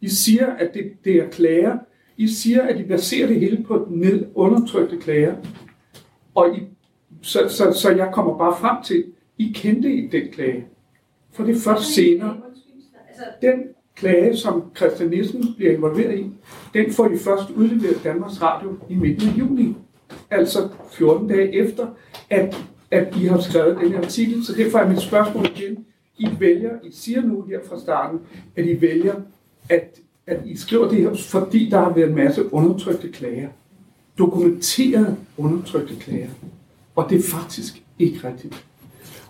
I siger, at det, det er klager. I siger, at I baserer det hele på ned undertrykte klager. Og I, så, så, så jeg kommer bare frem til, I kendte ikke den klage. For det er først senere. Den klage, som Christian Nielsen bliver involveret i, den får I først udleveret Danmarks Radio i midten af juni. Altså 14 dage efter, at, at I har skrevet den her artikel. Så derfor er mit spørgsmål igen. I vælger, I siger nu her fra starten, at I vælger, at, at I skriver det her, fordi der har været en masse undertrykte klager. Dokumenteret undertrykte klager. Og det er faktisk ikke rigtigt.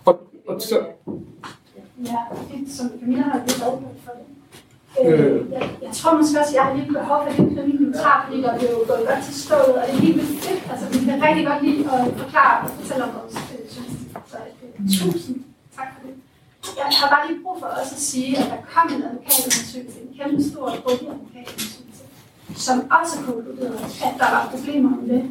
Og, og så, Ja, det, som Camilla har lidt redegjort for det. Øh, jeg, jeg, tror måske også, at jeg har lidt behov for lidt min kommentar, fordi der er jo gået godt til stået, og det er helt vildt fedt. Altså, vi kan rigtig godt lide at forklare og fortælle om vores øh, journalistik. Så øh, tusind tak for det. Jeg har bare lige brug for også at sige, at der kom en advokatundersøgelse, en kæmpe stor grundig advokatundersøgelse, som også konkluderede, at der var problemer med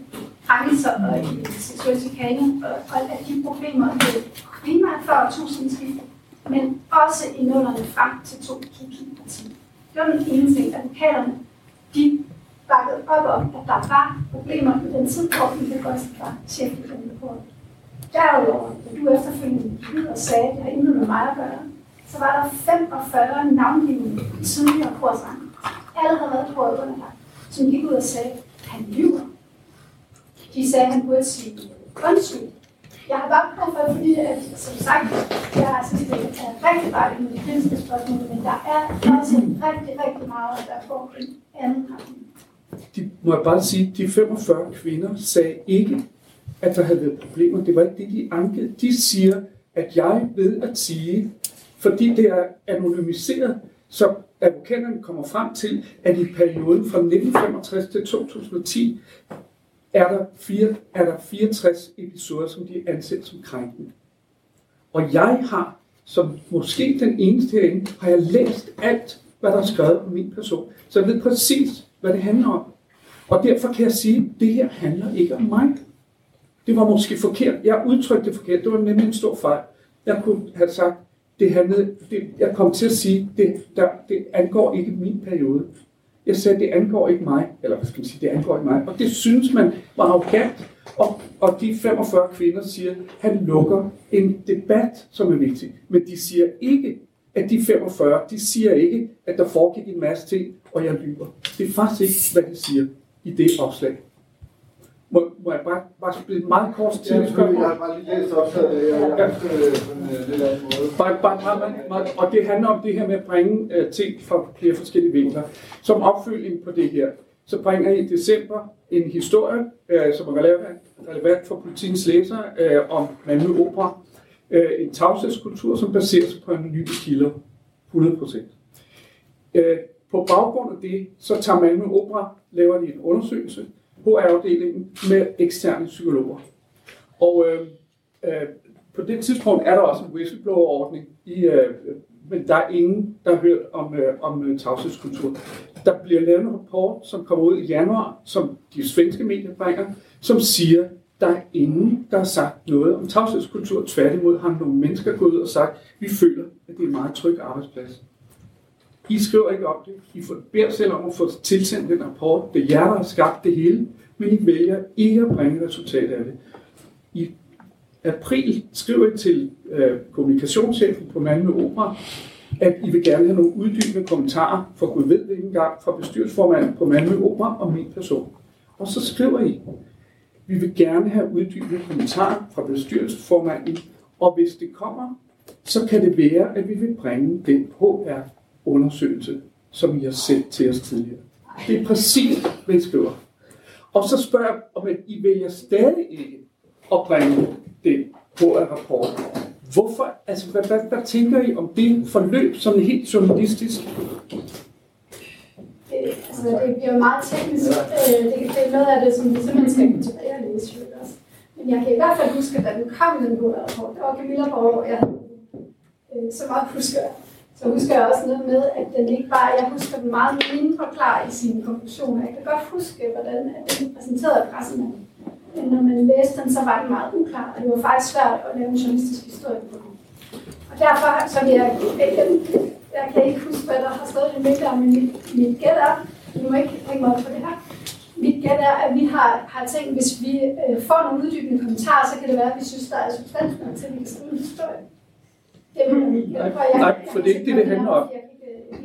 krænkelser og i seksuel chikane, og, og at de problemer blev primært før tusindskiftet, men også i nullerne frem til 2010. Det var den ene ting. Advokaterne, de bakkede op om, at der var problemer på den tid, hvor vi det også var chef i den rapport. Derudover, da du efterfølgende gik og sagde, at det har intet med mig at gøre, så var der 45 navngivende tidligere korsang. Alle havde været på underlagt, som gik ud og sagde, at han lyver. De sagde, at han burde sige undskyld. Jeg har bare brug for, fordi, at, som sagt, jeg synes, det er rigtig meget med de kritiske spørgsmål, men der er også rigtig, rigtig meget, der går en anden retning. de, må jeg bare sige, de 45 kvinder sagde ikke, at der havde været problemer. Det var ikke det, de ankede. De siger, at jeg ved at sige, fordi det er anonymiseret, så advokaterne kommer frem til, at i perioden fra 1965 til 2010 er der, fire, er der 64 episoder, som de anser som krænkende. Og jeg har, som måske den eneste herinde, har jeg læst alt, hvad der er skrevet om min person. Så jeg ved præcis, hvad det handler om. Og derfor kan jeg sige, at det her handler ikke om mig. Det var måske forkert. Jeg udtrykte det forkert. Det var nemlig en stor fejl. Jeg kunne have sagt, det handlede, det, jeg kom til at sige, det, der, det angår ikke min periode. Jeg sagde, det angår ikke mig, eller hvad skal man sige, det angår ikke mig. Og det synes man var arrogant. Og, og de 45 kvinder siger, han lukker en debat, som er vigtig. Men de siger ikke, at de 45, de siger ikke, at der foregik en masse ting, og jeg lyver. Det er faktisk ikke, hvad de siger i det opslag. Må, må jeg bare, bare spille meget kort til Ja. Jeg har bare lige læst opslaget, jeg har haft på en øh, lidt anden måde. Bare, bare, og det handler om det her med at bringe uh, ting fra flere forskellige vinkler. Som opfølging på det her, så bringer jeg i december en historie, uh, som er relevant, relevant for politikens læsere, uh, om Malmø Opera. Uh, en tavshedskultur, som baserer sig på anonyme kilder, 100%. Uh, på baggrund af det, så tager Malmø Opera, laver de en undersøgelse, HR-afdelingen med eksterne psykologer. Og øh, øh, på det tidspunkt er der også en whistleblower-ordning, i, øh, men der er ingen, der har hørt om, øh, om øh, tavshedskultur. Der bliver lavet en rapport, som kommer ud i januar, som de svenske medier bringer, som siger, der er ingen, der har sagt noget om tavshedskultur. Tværtimod har nogle mennesker gået ud og sagt, vi føler, at det er en meget tryg arbejdsplads. I skriver ikke om det. I beder selv om at få tilsendt den rapport. Det er jer, der har skabt det hele, men I vælger ikke at bringe resultat af det. I april skriver I til øh, kommunikationschefen på Malmø Opera, at I vil gerne have nogle uddybende kommentarer for Gud ved hvilken engang, fra bestyrelsesformanden på Malmø Opera og min person. Og så skriver I, vi vil gerne have uddybende kommentarer fra bestyrelsesformanden, og hvis det kommer, så kan det være, at vi vil bringe den undersøgelse, som I har sendt til os tidligere. Det er præcis, hvad I skriver. Og så spørger jeg, om I vælger stadig ikke at bringe den HR-rapport. Hvorfor? Altså, hvad, hvad, hvad tænker I om det forløb som helt journalistisk? Øh, altså, det bliver meget teknisk. Øh, det, det er noget af det, som vi simpelthen skal gå tilbage og læse. Også. Men jeg kan i hvert fald huske, at da den kom, den HR-rapport, det var Camilla Borg, jeg øh, så meget husker. Så husker jeg også noget med, at den ikke bare, jeg husker den meget mindre klar i sine konklusioner. Jeg kan godt huske, hvordan den præsenterede pressen. Men når man læste den, så var den meget uklar, og det var faktisk svært at lave en journalistisk historie på den. Og derfor, så vil jeg, jeg, jeg kan ikke huske, hvad der har stået i middag, men mit, mit gæt er, nu må ikke hænge mig op på det her, mit gæt er, at vi har, har tænkt, hvis vi øh, får nogle uddybende kommentarer, så kan det være, at vi synes, der er substans til, at vi kan skrive en historie. Nej, nej, for det er ikke det, det handler om.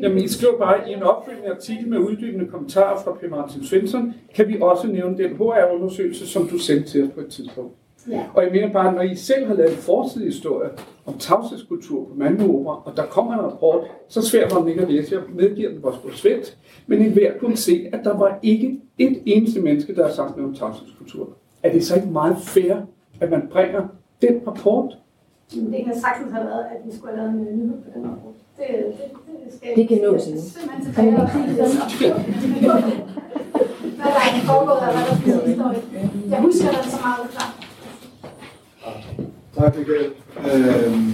Jamen, I skriver bare i en opfølgende artikel med uddybende kommentarer fra Per Martin Svensson, kan vi også nævne den HR-undersøgelse, som du sendte til os på et tidspunkt. Ja. Og jeg mener bare, når I selv har lavet en fortidig historie om tavshedskultur på Malmø Opera, og der kommer en rapport, så svært var den ikke at læse. Jeg medgiver den også på svensk, men I hver kunne se, at der var ikke et eneste menneske, der har sagt noget om tavshedskultur. Er det så ikke meget fair, at man bringer den rapport men det kan sagtens have været, at vi skulle have lavet en nyhed på den måde. Det, det, det, skal det kan nås endnu. Simpelthen tilbage og kigge den Hvad der er foregået, og hvad der er historie. Jeg husker den så meget klart. Tak, Michael. Øhm.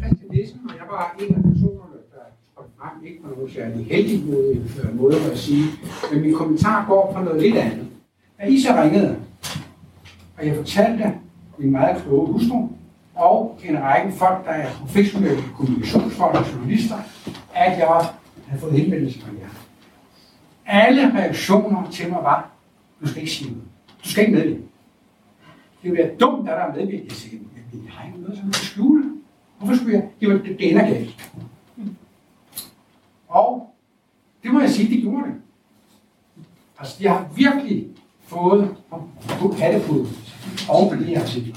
Christian Nissen, og jeg var en af personerne, der kom frem, ikke på nogen særlig heldig måde, måde at sige, men min kommentar går på noget lidt andet. Da I så ringede, og jeg fortalte, min meget kloge hustru, og en række folk, der er professionelle kommunikationsfolk og journalister, at jeg havde fået henvendelse fra jer. Alle reaktioner til mig var, du skal ikke sige noget. Du skal ikke medvirke. Det ville være dumt, at der er medvirket. Jeg sagde, jeg har ikke noget, som jeg skjule. Hvorfor skulle jeg? Det var det, det ender galt. Og det må jeg sige, det gjorde det. Altså, jeg har virkelig fået på kattepud oven på de her artikler.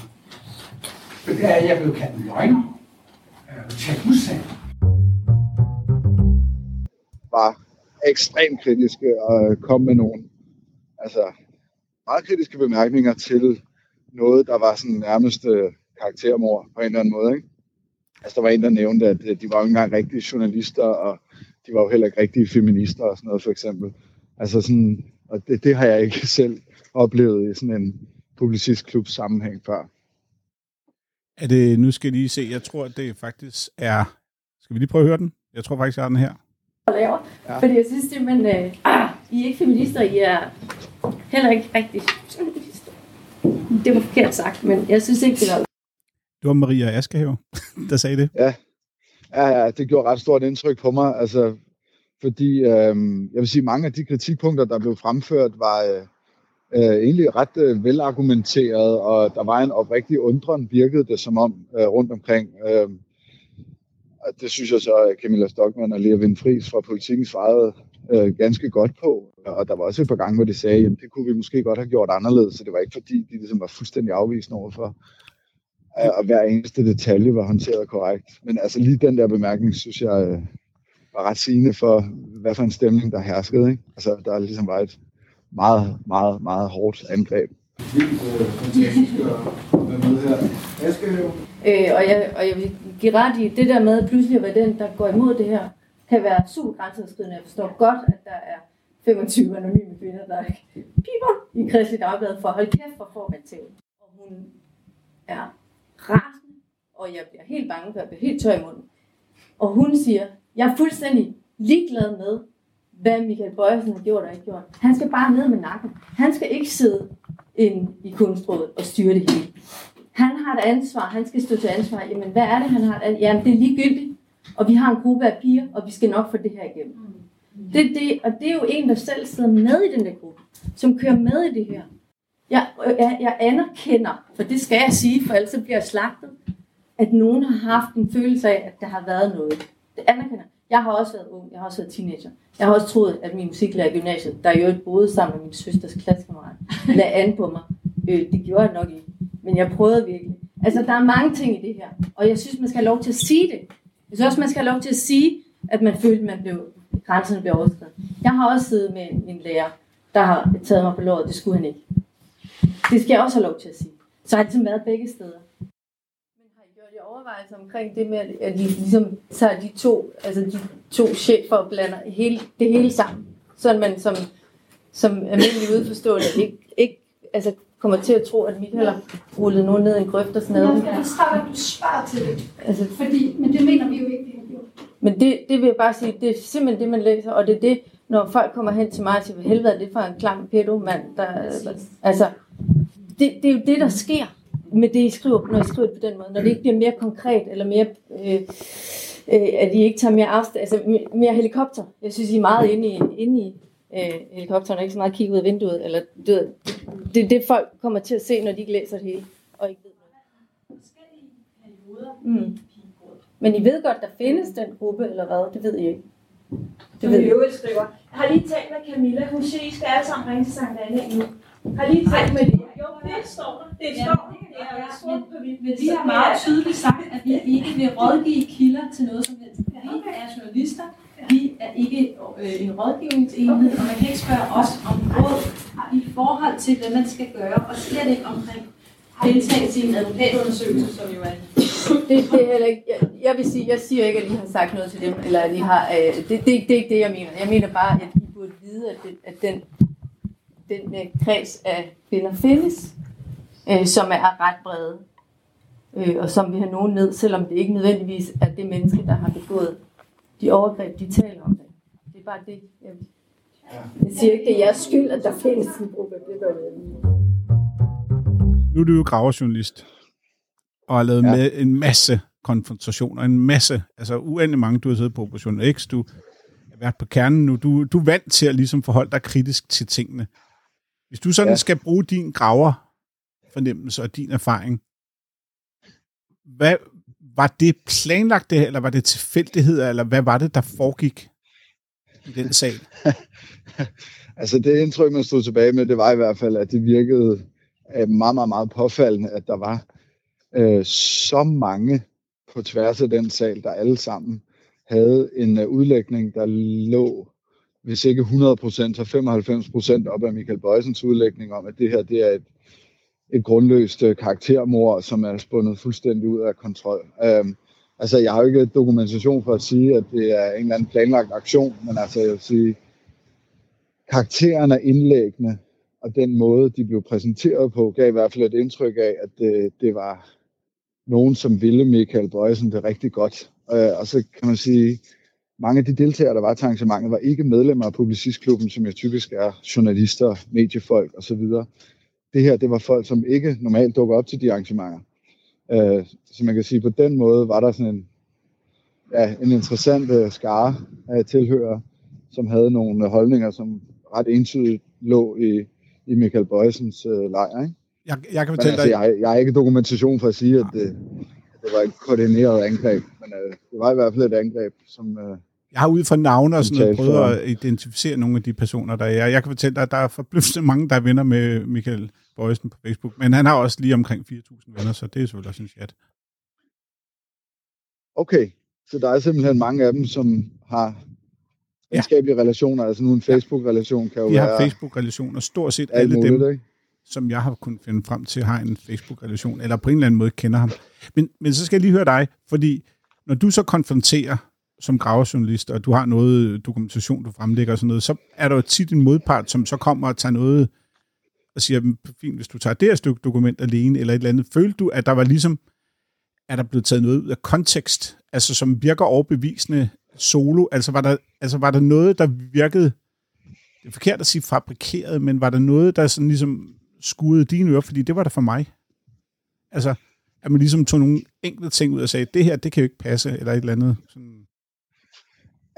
For det er, jeg blevet kaldt løgner, øh, talt usand. Var ekstremt kritiske og kom med nogle altså, meget kritiske bemærkninger til noget, der var sådan nærmest øh, karaktermord på en eller anden måde. Ikke? Altså, der var en, der nævnte, at øh, de var jo ikke engang rigtige journalister, og de var jo heller ikke rigtige feminister og sådan noget, for eksempel. Altså sådan, og det, det har jeg ikke selv oplevet i sådan en publicistklub sammenhæng før. Er det, nu skal jeg lige se, jeg tror, at det faktisk er, skal vi lige prøve at høre den? Jeg tror faktisk, jeg har den her. Laver, ja. Fordi jeg synes simpelthen, øh, ah, I er ikke feminister, I er heller ikke rigtig feminister. Det var forkert sagt, men jeg synes ikke, det var... Det var Maria Askehave, der sagde det. Ja. ja, ja, det gjorde ret stort indtryk på mig, altså, fordi øhm, jeg vil sige, mange af de kritikpunkter, der blev fremført, var, øh, øh, egentlig ret øh, velargumenteret, og der var en oprigtig undren, virkede det som om, øh, rundt omkring. Øh, og det synes jeg så, at Camilla Stockmann og Lea Vindfries fra Politikken svarede øh, ganske godt på. Og der var også et par gange, hvor de sagde, at det kunne vi måske godt have gjort anderledes, så det var ikke fordi, de ligesom var fuldstændig afvisende overfor. Øh, og hver eneste detalje var håndteret korrekt. Men altså lige den der bemærkning, synes jeg øh, var ret sigende for, hvad for en stemning, der herskede. Ikke? Altså der ligesom var et, meget, meget, meget hårdt angreb. Øh, og, jeg, og jeg vil give ret i, det der med at pludselig at være den, der går imod det her, kan være super grænseoverskridende. Jeg forstår godt, at der er 25 anonyme kvinder, der piper i Kristelig Dagblad for at holde kæft, for får man til. Og hun er rasende, og jeg bliver helt bange, for jeg bliver helt tør i munden. Og hun siger, jeg er fuldstændig ligeglad med, hvad Michael Bøjsen har gjort og ikke gjort. Han skal bare ned med nakken. Han skal ikke sidde ind i kunstrådet og styre det hele. Han har et ansvar, han skal stå til ansvar. Jamen, hvad er det, han har? Jamen, det er ligegyldigt. Og vi har en gruppe af piger, og vi skal nok få det her igennem. Det, det, og det er jo en, der selv sidder med i den der gruppe, som kører med i det her. Jeg, jeg, jeg anerkender, for det skal jeg sige, for ellers bliver jeg slagtet, at nogen har haft en følelse af, at der har været noget. Det anerkender jeg. har også været ung, jeg har også været teenager. Jeg har også troet, at min musiklærer i gymnasiet, der jo boede sammen med min søsters klassekammerat, lagde an på mig. Øh, det gjorde jeg nok ikke. Men jeg prøvede virkelig. Altså, der er mange ting i det her. Og jeg synes, man skal have lov til at sige det. Jeg synes også, man skal have lov til at sige, at man følte, at man blev, grænserne blev overskrevet. Jeg har også siddet med min lærer, der har taget mig på låret. Det skulle han ikke. Det skal jeg også have lov til at sige. Så har det ligesom været begge steder. Men har I gjort jer overvejelser omkring det med, at I ligesom tager de to, altså de to chefer og blander hele, det hele sammen? Sådan man som, som almindelig udforstående ikke, ikke altså kommer til at tro, at Michael har rullet nogen ned i en grøft og sådan noget. Jeg forstår, at du spørger til det. Altså, Fordi, men det mener vi jo ikke, vi har gjort. Men det, det vil jeg bare sige, det er simpelthen det, man læser, og det er det, når folk kommer hen til mig og siger, helvede er det for en klam pedo-mand, der, altså, det, det er jo det, der sker med det, I skriver, når I skriver på den måde, når det ikke bliver mere konkret, eller mere, øh, øh, at I ikke tager mere afstand, altså mere helikopter. Jeg synes, I er meget inde i, inde i øh, helikopteren, og ikke så meget kigge ud af vinduet, eller ved, det er det, folk kommer til at se, når de ikke læser det hele, og ikke ved noget. Mm. Men I ved godt, der findes den gruppe, eller hvad? Det ved I ikke. Det ved I øvrigt skriver. Jeg har lige talt med Camilla. Hun siger, I skal alle sammen ringe til Sankt Anna nu. Har lige talt med det? Jo, det står der. Det står der. Er sort på hvidt. Men vi har meget tydeligt sagt, at vi ikke vil rådgive kilder til noget som helst. Vi er journalister. Vi er ikke øh, en rådgivningsenhed, og man kan ikke spørge os om råd i forhold til, hvad man skal gøre, og slet ikke omkring deltagelse i en advokatundersøgelse, som jo er det, det er heller ikke, jeg, jeg vil sige, jeg siger ikke, at I har sagt noget til dem, eller at I har, øh, det, det, det, er ikke det, jeg mener. Jeg mener bare, at I burde vide, at, det, at den, den øh, kreds af kvinder findes, øh, som er ret brede, øh, og som vil have nogen ned, selvom det ikke nødvendigvis er det menneske, der har begået de overgreb, de taler om det. Det er bare det, jeg Jeg siger ikke, det er jeres skyld, at der findes en gruppe. Det det. Nu er du jo graverjournalist og har lavet ja. med en masse konfrontationer, en masse, altså uendelig mange, du har siddet på Operation X, du har været på kernen nu, du, du er vant til at ligesom forholde dig kritisk til tingene. Hvis du sådan ja. skal bruge din graver fornemmelse og din erfaring, hvad, var det planlagt det, eller var det tilfældigheder, eller hvad var det, der foregik i den sag? altså det indtryk, man stod tilbage med, det var i hvert fald, at det virkede øh, meget, meget, meget påfaldende, at der var øh, så mange på tværs af den sal, der alle sammen havde en uh, udlægning, der lå, hvis ikke 100%, så 95% op af Michael Bøjsens udlægning om, at det her det er et, et grundløst øh, karaktermord, som er spundet fuldstændig ud af kontrol. Øhm, altså, jeg har jo ikke dokumentation for at sige, at det er en eller anden planlagt aktion, men altså, jeg vil sige, karakteren af indlæggene og den måde, de blev præsenteret på, gav i hvert fald et indtryk af, at det, det var nogen, som ville Michael Bøjsen det rigtig godt. Øh, og så kan man sige, mange af de deltagere, der var til arrangementet, var ikke medlemmer af Publicistklubben, som jo typisk er journalister, mediefolk osv. Det her, det var folk, som ikke normalt dukker op til de arrangementer. Øh, så man kan sige, på den måde var der sådan en, ja, en interessant uh, skare af tilhører, som havde nogle holdninger, som ret entydigt lå i, i Michael Bøjsens uh, lejr. Ikke? Jeg, jeg kan fortælle altså, dig... Jeg, jeg har ikke dokumentation for at sige, at det, det var et koordineret angreb, men uh, det var i hvert fald et angreb, som... Uh, jeg har ud fra navne og sådan noget prøvet at identificere nogle af de personer, der er. Jeg kan fortælle dig, at der er forbløffende mange, der er venner med Michael Bøjsen på Facebook, men han har også lige omkring 4.000 venner, så det er selvfølgelig også en chat. Okay, så der er simpelthen mange af dem, som har venskabelige ja. relationer, altså nu en Facebook-relation kan jo Vi være... Har Facebook-relationer, stort set alle muligt, dem, ikke? som jeg har kunnet finde frem til, har en Facebook-relation, eller på en eller anden måde kender ham. Men, men så skal jeg lige høre dig, fordi når du så konfronterer som gravejournalist, og du har noget dokumentation, du fremlægger og sådan noget, så er der jo tit en modpart, som så kommer og tager noget og siger, fint, hvis du tager det her stykke dokument alene, eller et eller andet, følte du, at der var ligesom, er der blevet taget noget ud af kontekst, altså som virker overbevisende solo? Altså var der, altså var der noget, der virkede, det er forkert at sige fabrikeret, men var der noget, der sådan ligesom skuede dine ører, fordi det var der for mig. Altså, at man ligesom tog nogle enkelte ting ud og sagde, det her, det kan jo ikke passe, eller et eller andet. Sådan.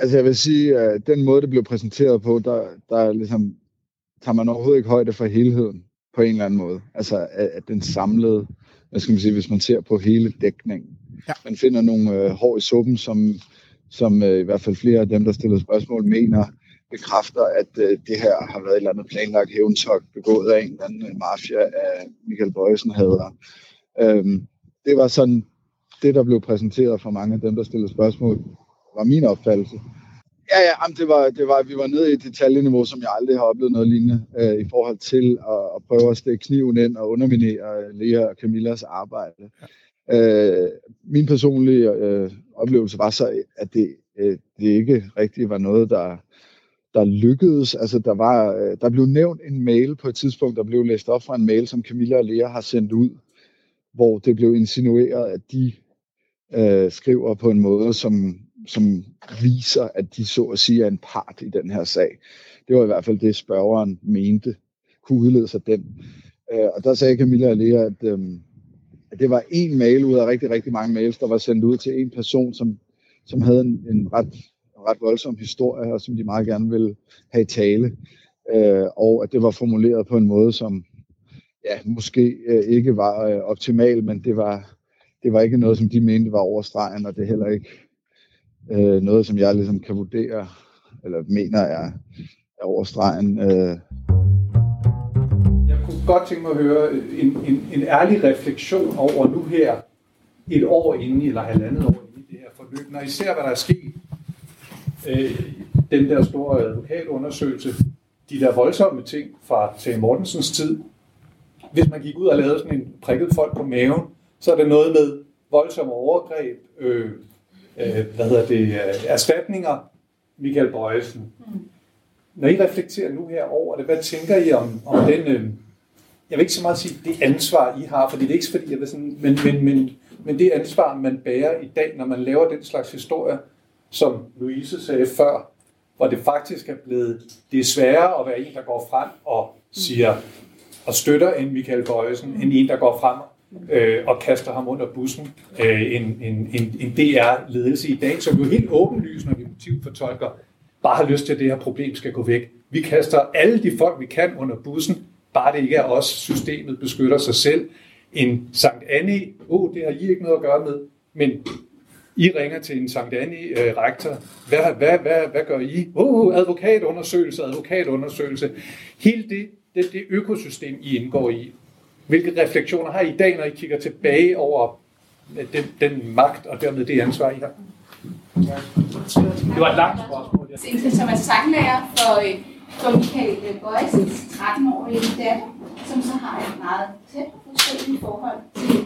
Altså jeg vil sige, at den måde, det blev præsenteret på, der, der ligesom, tager man overhovedet ikke højde for helheden på en eller anden måde. Altså at, at den samlede, hvad skal man sige, hvis man ser på hele dækningen. Ja. Man finder nogle øh, hår i suppen, som, som øh, i hvert fald flere af dem, der stiller spørgsmål, mener, bekræfter, at øh, det her har været et eller andet planlagt hævntog begået af en eller anden øh, mafia af Michael Bøjsen havde. Øhm, det var sådan, det der blev præsenteret for mange af dem, der stillede spørgsmål, var min opfattelse. Ja, ja, jamen, det var, det var, vi var nede i et detaljeniveau, som jeg aldrig har oplevet noget lignende, øh, i forhold til at, at prøve at stikke kniven ind og underminere Lea og Camillas arbejde. Øh, min personlige øh, oplevelse var så, at det, øh, det ikke rigtig var noget, der, der lykkedes. Altså, der, var, øh, der blev nævnt en mail på et tidspunkt, der blev læst op fra en mail, som Camilla og Lea har sendt ud, hvor det blev insinueret, at de øh, skriver på en måde, som, som viser, at de så at sige er en part i den her sag. Det var i hvert fald det, spørgeren mente, kunne udlede sig den. Øh, og der sagde Camilla og Lea, at, øh, at det var en mail ud af rigtig, rigtig mange mails, der var sendt ud til en person, som, som havde en, en ret ret voldsom historie, og som de meget gerne ville have i tale. Øh, og at det var formuleret på en måde, som ja, måske øh, ikke var øh, optimal, men det var, det var ikke noget, som de mente var overstregen, og det heller ikke øh, noget, som jeg ligesom kan vurdere, eller mener er, er over stregen. Øh. Jeg kunne godt tænke mig at høre en, en, en ærlig refleksion over nu her, et år inde, eller halvandet år inde i det her forløb, når I ser, hvad der er sket øh, den der store advokatundersøgelse, de der voldsomme ting fra Tage Mortensens tid. Hvis man gik ud og lavede sådan en prikket folk på maven, så er det noget med voldsomme overgreb, øh, øh, hvad hedder det, øh, erstatninger, Michael Bøjesen. Mm. Når I reflekterer nu her over det, hvad tænker I om, om den, øh, jeg vil ikke så meget sige det ansvar, I har, fordi det er ikke fordi, jeg vil sådan, men, men, men, men det ansvar, man bærer i dag, når man laver den slags historier, som Louise sagde før, hvor det faktisk er blevet, det er sværere at være en, der går frem og siger, og støtter en Michael Bøjesen, end en, der går frem øh, og kaster ham under bussen. Øh, en, en, en, en DR-ledelse i dag, som jo helt åbenlyst, når vi motivfortolker, bare har lyst til, at det her problem skal gå væk. Vi kaster alle de folk, vi kan under bussen, bare det ikke er os, systemet beskytter sig selv. En Sankt Anne, oh, det har I ikke noget at gøre med, men i ringer til en Sankt Anne-rektor. Øh, hvad, hvad, hvad, hvad gør I? Oh, advokatundersøgelse, advokatundersøgelse. Hele det, det, det økosystem, I indgår i. Hvilke refleksioner har I i dag, når I kigger tilbage over den, den magt og dermed det ansvar, I har? Det var et langt spørgsmål. Ja. Som er sanglærer for, øh, for Michael Bøjsens 13-årige datter, som så har et meget tæt forståeligt forhold til,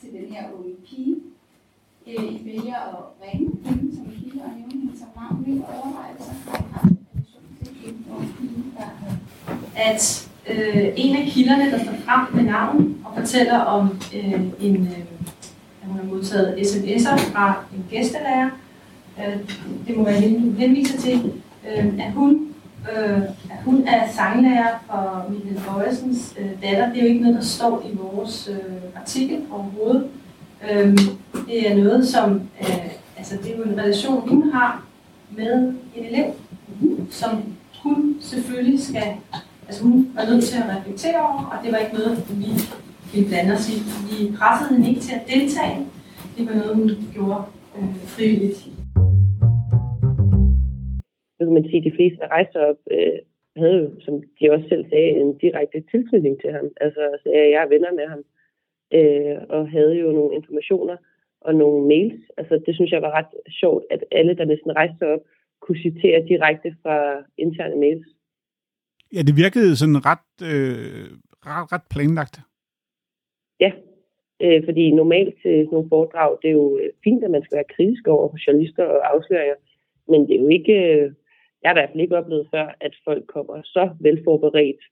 til den her unge pige øh, I vælger at ringe hende som kilde og nævne hende som navn. Hvilke overvejelser har I haft at øh, en af kilderne, der står frem med navn og fortæller om øh, en, øh, at hun har modtaget sms'er fra en gæstelærer, øh, det må være hende, henviser til, øh, at hun øh, at hun er sanglærer for Michael Bøjsens øh, datter. Det er jo ikke noget, der står i vores øh, artikel overhovedet. Øh, det er noget, som øh, altså det er jo en relation, hun har med en elev, som hun selvfølgelig skal, altså hun var nødt til at reflektere over, og det var ikke noget, vi ville blande os i. Vi pressede hende ikke til at deltage. Det var noget, hun gjorde øh, frivilligt. Nu kan man sige, at de fleste, der rejste op, øh, havde jo, som de også selv sagde, en direkte tilknytning til ham. Altså, jeg er venner med ham øh, og havde jo nogle informationer og nogle mails. Altså, det synes jeg var ret sjovt, at alle, der næsten rejste op, kunne citere direkte fra interne mails. Ja, det virkede sådan ret, øh, ret, ret planlagt. Ja, øh, fordi normalt til sådan nogle foredrag, det er jo øh, fint, at man skal være kritisk over for journalister og afsløringer, men det er jo ikke, øh, jeg har i hvert fald ikke oplevet før, at folk kommer så velforberedt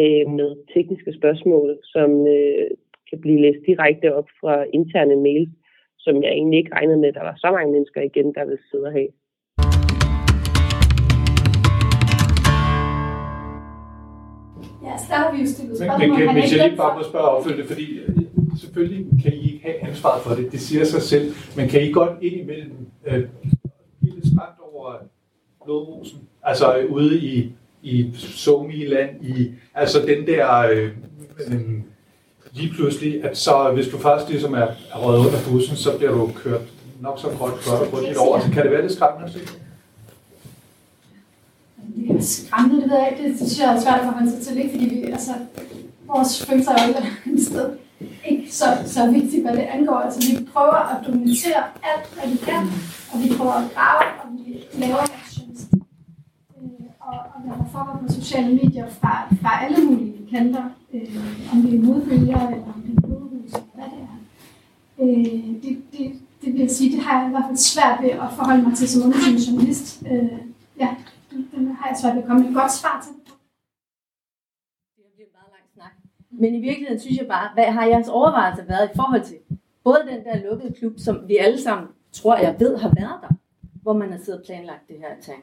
øh, med tekniske spørgsmål, som øh, kan blive læst direkte op fra interne mails, som jeg egentlig ikke regnede med, at der var så mange mennesker igen, der ville sidde og have. Ja, så der har vi jo stillet Men, spørgsmål. men hvis ikke jeg lige bare må spørge opfølgende, fordi øh, selvfølgelig kan I ikke have ansvaret for det, det siger sig selv, men kan I godt indimellem øh, blive lidt skræmt over blodrosen? Altså øh, ude i, i Somi-land, i, altså den der, øh, øh, lige pludselig, at så hvis du faktisk ligesom er, er røget under bussen, så bliver du kørt nok så godt, godt og grundigt over. Så kan det være lidt skræmmende at se? Det skræmmende, det ved jeg ikke. Det synes jeg er svært at forholde sig til, ikke? fordi vi, altså, vores følelser er jo et andet sted ikke så, så vigtigt, hvad det angår. Altså, vi prøver at dokumentere alt, hvad vi kan, og vi prøver at grave, og vi laver actions. Øh, og, og hvad der foregår på sociale medier fra, fra alle mulige kanter, øh, om det er modbølger, eller om det er blodhus, eller hvad det er. Øh, det, det, det vil jeg sige, det har jeg i hvert fald svært ved at forholde mig til som undersøgende journalist. Øh, det, det har jeg svært ved at komme med et godt svar til. Men i virkeligheden synes jeg bare, hvad har jeres overvejelser været i forhold til både den der lukkede klub, som vi alle sammen tror, jeg ved, har været der, hvor man har siddet og planlagt det her attack.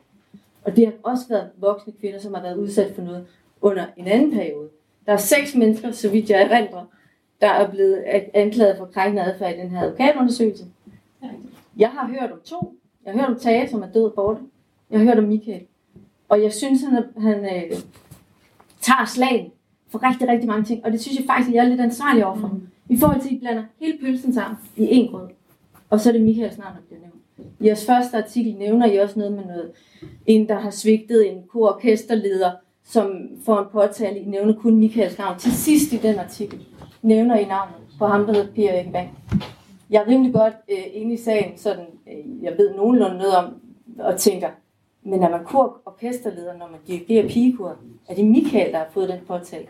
Og det har også været voksne kvinder, som har været udsat for noget under en anden periode. Der er seks mennesker, så vidt jeg erindrer, der er blevet anklaget for krænkende adfærd i den her advokatundersøgelse. Jeg har hørt om to. Jeg har hørt om Tage, som er død borte. Jeg har hørt om Michael. Og jeg synes, han, han øh, tager slagen for rigtig, rigtig mange ting. Og det synes jeg faktisk, at jeg er lidt ansvarlig overfor. Mm. I forhold til, at I blander hele pølsen sammen i en grød. Og så er det Michaels navn, der bliver nævnt. I jeres første artikel nævner I også noget med noget, en der har svigtet en kororkesterleder, som får en påtale. I nævner kun Michaels navn. Til sidst i den artikel nævner I navnet på ham, der hedder Per Erik Bang. Jeg er rimelig godt øh, inde i sagen, sådan øh, jeg ved nogenlunde noget om, og tænker, men er man kurk og pesterleder, når man dirigerer pigekur? Er det Michael, der har fået den påtale?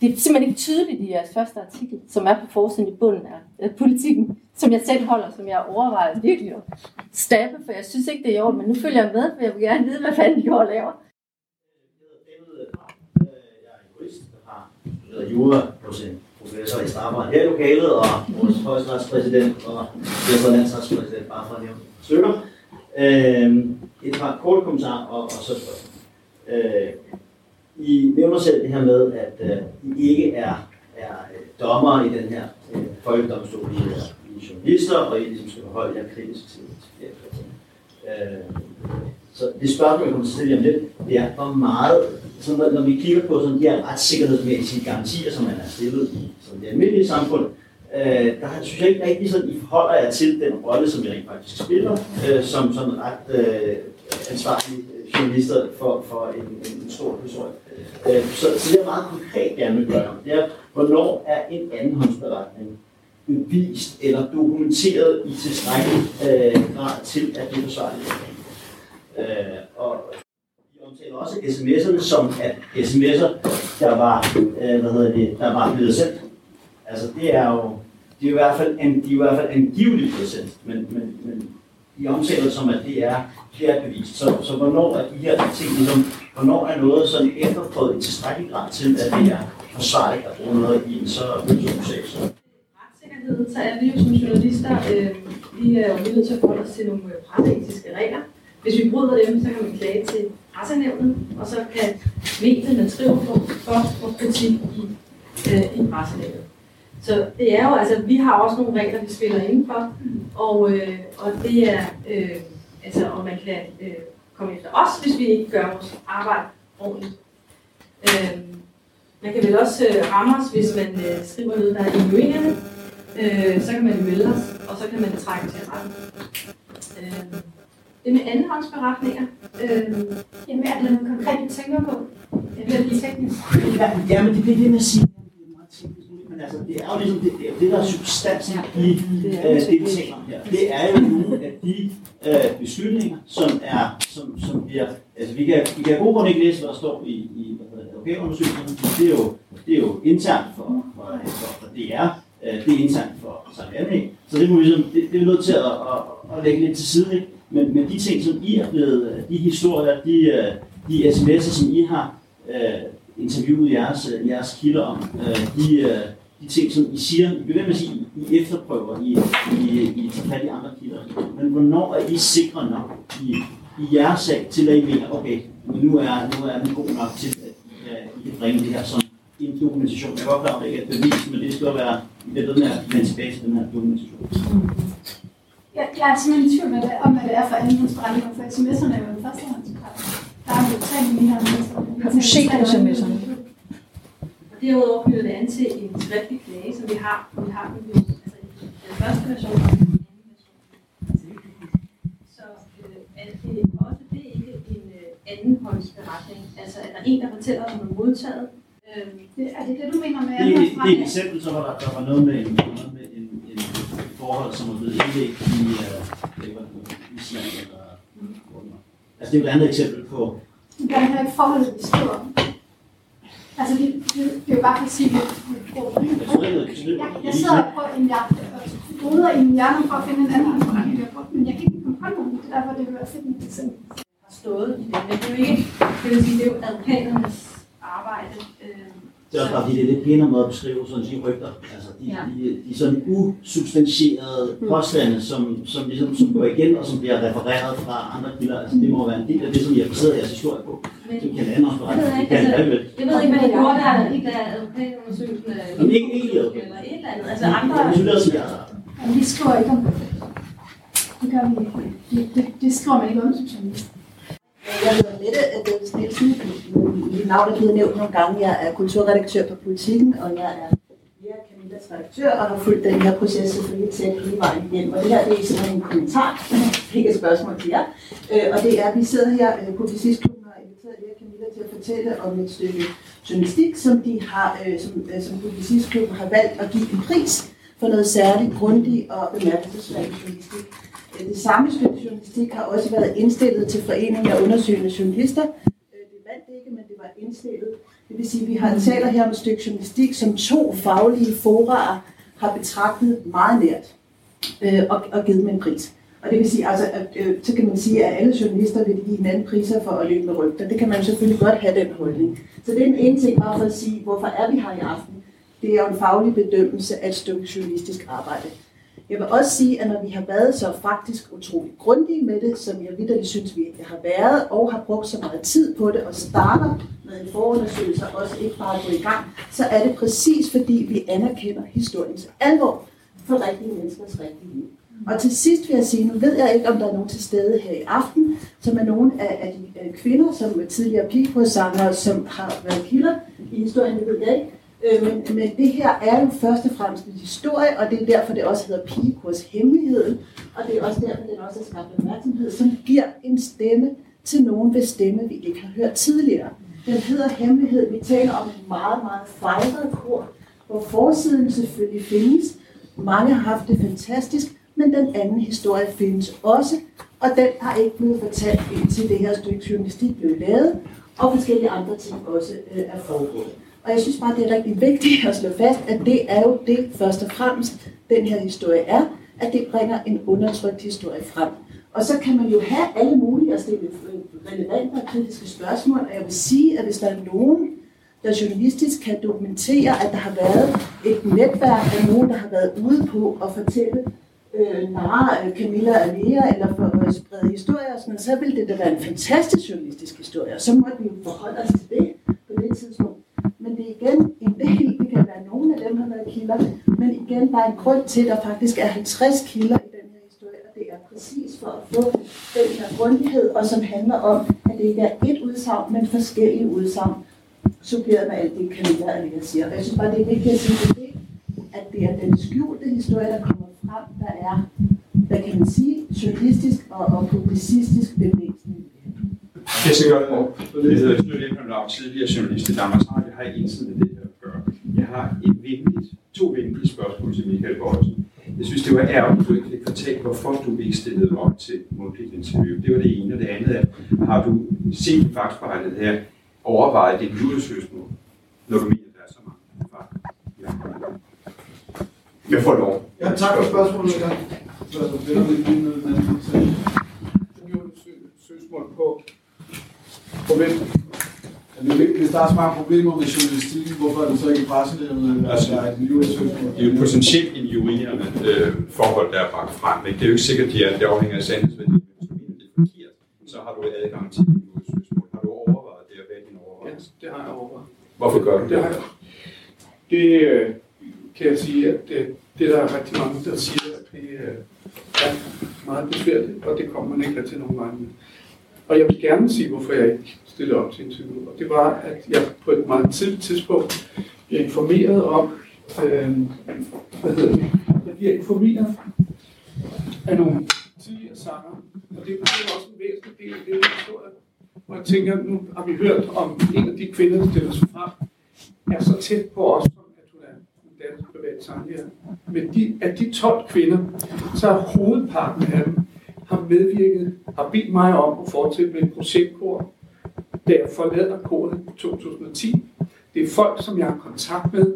Det er simpelthen ikke tydeligt i jeres første artikel, som er på forsiden i bunden af, politikken, som jeg selv holder, som jeg overvejer virkelig at stappe, for jeg synes ikke, det er i orden, men nu følger jeg med, for jeg vil gerne vide, hvad fanden de går og laver. studeret jura hos en professor i strafferet her i lokalet, og vores højesteretspræsident og Venstre landsretspræsident, bare for at nævne stykker. Øh, et par korte kommentarer og, og så spørgsmål. Øh, I nævner selv det her med, at øh, I ikke er, er øh, dommer i den her øh, folkedomstol. I er, I er journalister, og I ligesom skal forholde jer kritisk til, til flere ting. Øh, så det spørgsmål, jeg kommer til at stille jer om lidt, det er, hvor meget, så når, når vi kigger på sådan de her retssikkerhedsmæssige garantier, som man har stillet i sådan det almindelige samfund, øh, der synes jeg ikke rigtig, sådan, I forholder jer til den rolle, som I rent faktisk spiller, øh, som sådan ret øh, ansvarlige øh, journalister for, for en, en stor historie. Øh, så, så det er meget konkret gerne vil gøre, det er, hvornår er en andenhåndsberetning bevist eller dokumenteret i tilstrækkelig øh, grad til, at det er forsvarligt. Øh, og vi omtaler også sms'erne som at sms'er, der var, øh, hvad hedder det, der var blevet sendt. Altså det er jo, de er i hvert fald, an, de er i hvert fald angiveligt blevet sendt, men, men, men I omtaler det som, at det er, det er bevist. Så, så hvornår er de her ting, ligesom, hvornår er noget sådan efterprøvet i tilstrækkelig grad til, at det er forsvarligt at bruge noget i en så følsom sag? Så. så er vi jo som journalister, øh, vi er jo nødt til at forholde os til nogle øh, presseetiske regler. Hvis vi bryder dem, så kan man klage til pressenævnet, og så kan medierne skrive på for kritik i, øh, i pressenævnet. Så det er jo, altså, vi har også nogle regler, vi spiller indenfor, og, øh, og det er, øh, altså, om man kan øh, komme efter os, hvis vi ikke gør vores arbejde ordentligt. Øh, man kan vel også øh, ramme os, hvis man øh, skriver noget, der er injurierende. Øh, så kan man melde os, og så kan man trække til retten. Øh, det med andenhåndsberetninger. Øh, Jamen, er der noget konkret, du tænker på? Jeg bliver lidt teknisk. Ja, ja, men det bliver det med at sige, men altså, det er jo ligesom det, det, det der er substansen i øh, det, vi taler om her. Det er jo nogle af de øh, beslutninger, som er, som, som bliver, altså vi kan, vi kan af god grund ikke læse, hvad der står i, i advokatundersøgelsen. Det er jo, det er jo internt for, for, for, for DR, øh, det er internt for Sankt så det, må vi, ligesom, det, det er vi nødt til at, at, at lægge lidt til side. Ikke? Men, men de ting, som I er blevet, de historier, de, de sms'er, som I har øh, interviewet jeres, øh, jeres kilder om. Øh, de, øh, de ting, som I siger, I bliver ved med at sige, I efterprøver, I, I, I tager fat i andre kilder. Men hvornår er I sikre nok i, i jeres sag, til at I mener, okay, nu er, nu er den god nok til, at I kan, I kan bringe det her som en dokumentation. Jeg er godt klar, at det ikke er bevis, men det skal være, det er ved med at vende tilbage til den her dokumentation. Jeg, jeg er simpelthen i tvivl med det, om hvad det er for andenhåndsberetninger, for sms'erne er jo en førstehåndsberetning. Der er jo tre her med. Har du set sms'erne? Og derudover knytter det an til en skriftlig klage, som vi har. Vi har den, jo, altså, den første version og den anden version. Så øh, er det også det ikke en øh, andenhåndsberetning? Altså, at der er en, der fortæller, at hun har modtaget. Øh, det, er det det, du mener med Det, det, det er et eksempel, så var der, der var noget med en, noget med en, en, et forhold, som var blevet indlægt i, det var Island eller var. Altså det er et andet eksempel på, Det er heller ikke forholdet, vi skriver. Altså, det, det, det er jo bare for at sige, at vi bruger jeg, jeg sidder på en jagt og roder i min hjerne for at finde en anden forretning, jeg har brugt, men jeg kan ikke komme på nogen. Det er derfor, det vil være fedt med det selv. har stået i det. Men det er jo ikke, det vil sige, det er jo advokaternes arbejde. Øh, det er også bare fordi, det er lidt pænere måde at beskrive sådan de rygter. Altså de, Ja. de, de sådan usubstantierede påstande, som, som, ligesom, som går igen og som bliver refereret fra andre kilder. Altså det må være en del af det, som I har baseret jeres historie på. Men- Som kan lande os Jeg ved Det ikke, kan altså, det vel. jeg ved ikke, hvad de gjorde der, da advokatundersøgelsen af Jamen, ikke- ikke advokat. eller et eller andet. Altså andre... Jeg synes, det er sådan, jeg- Men vi skriver ikke om det. Det gør vi ikke. Det, det, det skriver man ikke om som journalist. Jeg hedder Mette Davis Nielsen. Mit navn er blevet nævnt nogle gange. Jeg er kulturredaktør på Politiken, og jeg er Lea Camillas redaktør, og har fulgt den her proces selvfølgelig tæt hele vejen igennem. Og det her det er simpelthen en kommentar, ikke et spørgsmål til jer. Øh, og det er, at vi sidder her øh, på Publicistklubben og har inviteret Lea Camilla til at fortælle om et stykke journalistik, som de har, øh, som, som Publicistklubben har valgt at give en pris for noget særligt grundigt og bemærkelsesværdigt journalistik. Den Det samme journalistik har også været indstillet til Foreningen af Undersøgende Journalister. Øh, det vandt ikke, men det var indstillet. Det vil sige, at vi har taler her om et stykke journalistik, som to faglige forarer har betragtet meget nært øh, og, og givet dem en pris. Og det vil sige, altså, at, øh, så kan man sige, at alle journalister vil give hinanden priser for at løbe med rygter. Det kan man selvfølgelig godt have den holdning. Så det er den ene ting, bare for at sige, hvorfor er vi her i aften? Det er jo en faglig bedømmelse af et stykke journalistisk arbejde. Jeg vil også sige, at når vi har været så faktisk utrolig grundige med det, som jeg vidderligt synes, vi har været, og har brugt så meget tid på det, og starter med en forundersøgelse, og også ikke bare gå i gang, så er det præcis fordi, vi anerkender historiens alvor for rigtige menneskers rigtige liv. Og til sidst vil jeg sige, nu ved jeg ikke, om der er nogen til stede her i aften, som er nogle af, af de øh, kvinder, som er tidligere pigebrødssanger, som har været kilder i historien, det ved jeg ikke. Øh, men, men det her er jo først og fremmest en historie, og det er derfor, det også hedder Pigekurs Hemmeligheden, og det er også derfor, den også er skabt opmærksomhed, som giver en stemme til nogen, hvis stemme vi ikke har hørt tidligere. Den hedder Hemmelighed. Vi taler om en meget, meget fejret kor, hvor forsiden selvfølgelig findes. Mange har haft det fantastisk, men den anden historie findes også, og den har ikke blevet fortalt indtil det her stykke journalistik blev lavet, og forskellige andre ting også øh, er foregået. Og jeg synes bare, det er rigtig vigtigt at slå fast, at det er jo det først og fremmest, den her historie er, at det bringer en undertrykt historie frem. Og så kan man jo have alle mulige altså og stille relevante og kritiske spørgsmål, og jeg vil sige, at hvis der er nogen, der journalistisk kan dokumentere, at der har været et netværk af nogen, der har været ude på at fortælle øh, narre øh, Camilla Alea, eller for at sprede historier og sådan noget, så ville det da være en fantastisk journalistisk historie, og så måtte vi jo forholde os til det på det tidspunkt. Igen en del, det kan være nogle af dem, der har været kilder, men igen, der er en grund til, at der faktisk er 50 kilder i den her historie, og det er præcis for at få den her grundighed, og som handler om, at det ikke er et udsagn, men forskellige udsagn, suppleret med alt det, Camilla Alea siger. Og jeg synes bare, det er vigtigt at sige, det, at det er den skjulte historie, der kommer frem, der er, hvad kan man sige, journalistisk og, og publicistisk bevægelsen jeg skal godt på. Jeg hedder Knud Lindholm, tidligere journalist i Danmarks Radio, har intet med det her at gøre. Jeg har et venligt, to venlige spørgsmål til Michael Bøjsen. Jeg synes, det var ærgerligt, at du ikke fik fortalt, hvorfor du ikke stillede op til mundtligt interview. Det var det ene, og det andet er, har du set i fagsbejlet her, overvejet dit julesøgsmål, når du mener, der er så mange fejl? Ja. Jeg får lov. Ja, tak for spørgsmålet. Ja. Det er andet. Så- søgsmål på, vigtigt, hvis der er så mange problemer med journalistikken, hvorfor er det så ikke pressenævnet, der Altså, er et miljøsøgsmål? Det er jo potentielt injurierende øh, forhold, der er bragt frem. Ikke? Det er jo ikke sikkert, at de er, det afhænger af sandhedsværdien. Hvis du mener, det er forkert, så har du adgang til det miljøsøgsmål. Har du overvejet det, og hvad er din overvejelse? Det har jeg overvejet. Hvorfor gør du det? Det har jeg. Det øh, kan jeg sige, at det, det der er rigtig mange, der siger, at det øh, er meget besværligt, og det kommer man ikke rigtig nogen vej med. Og jeg vil gerne sige, hvorfor jeg ikke stillede op til interview. Og det var, at jeg på et meget tidligt tidspunkt bliver informeret om, øh, hvad hedder det, jeg bliver informeret af nogle tidligere sanger, og det er også en væsentlig del af den historie. Og jeg tænker, nu har vi hørt om en af de kvinder, der stiller sig frem, er så tæt på os, som at hun er en dansk privat sanglærer. Men de, af de 12 kvinder, så er hovedparten af dem har medvirket, har bedt mig om at fortsætte med et projektkor, da jeg forlader koret i 2010. Det er folk, som jeg har kontakt med.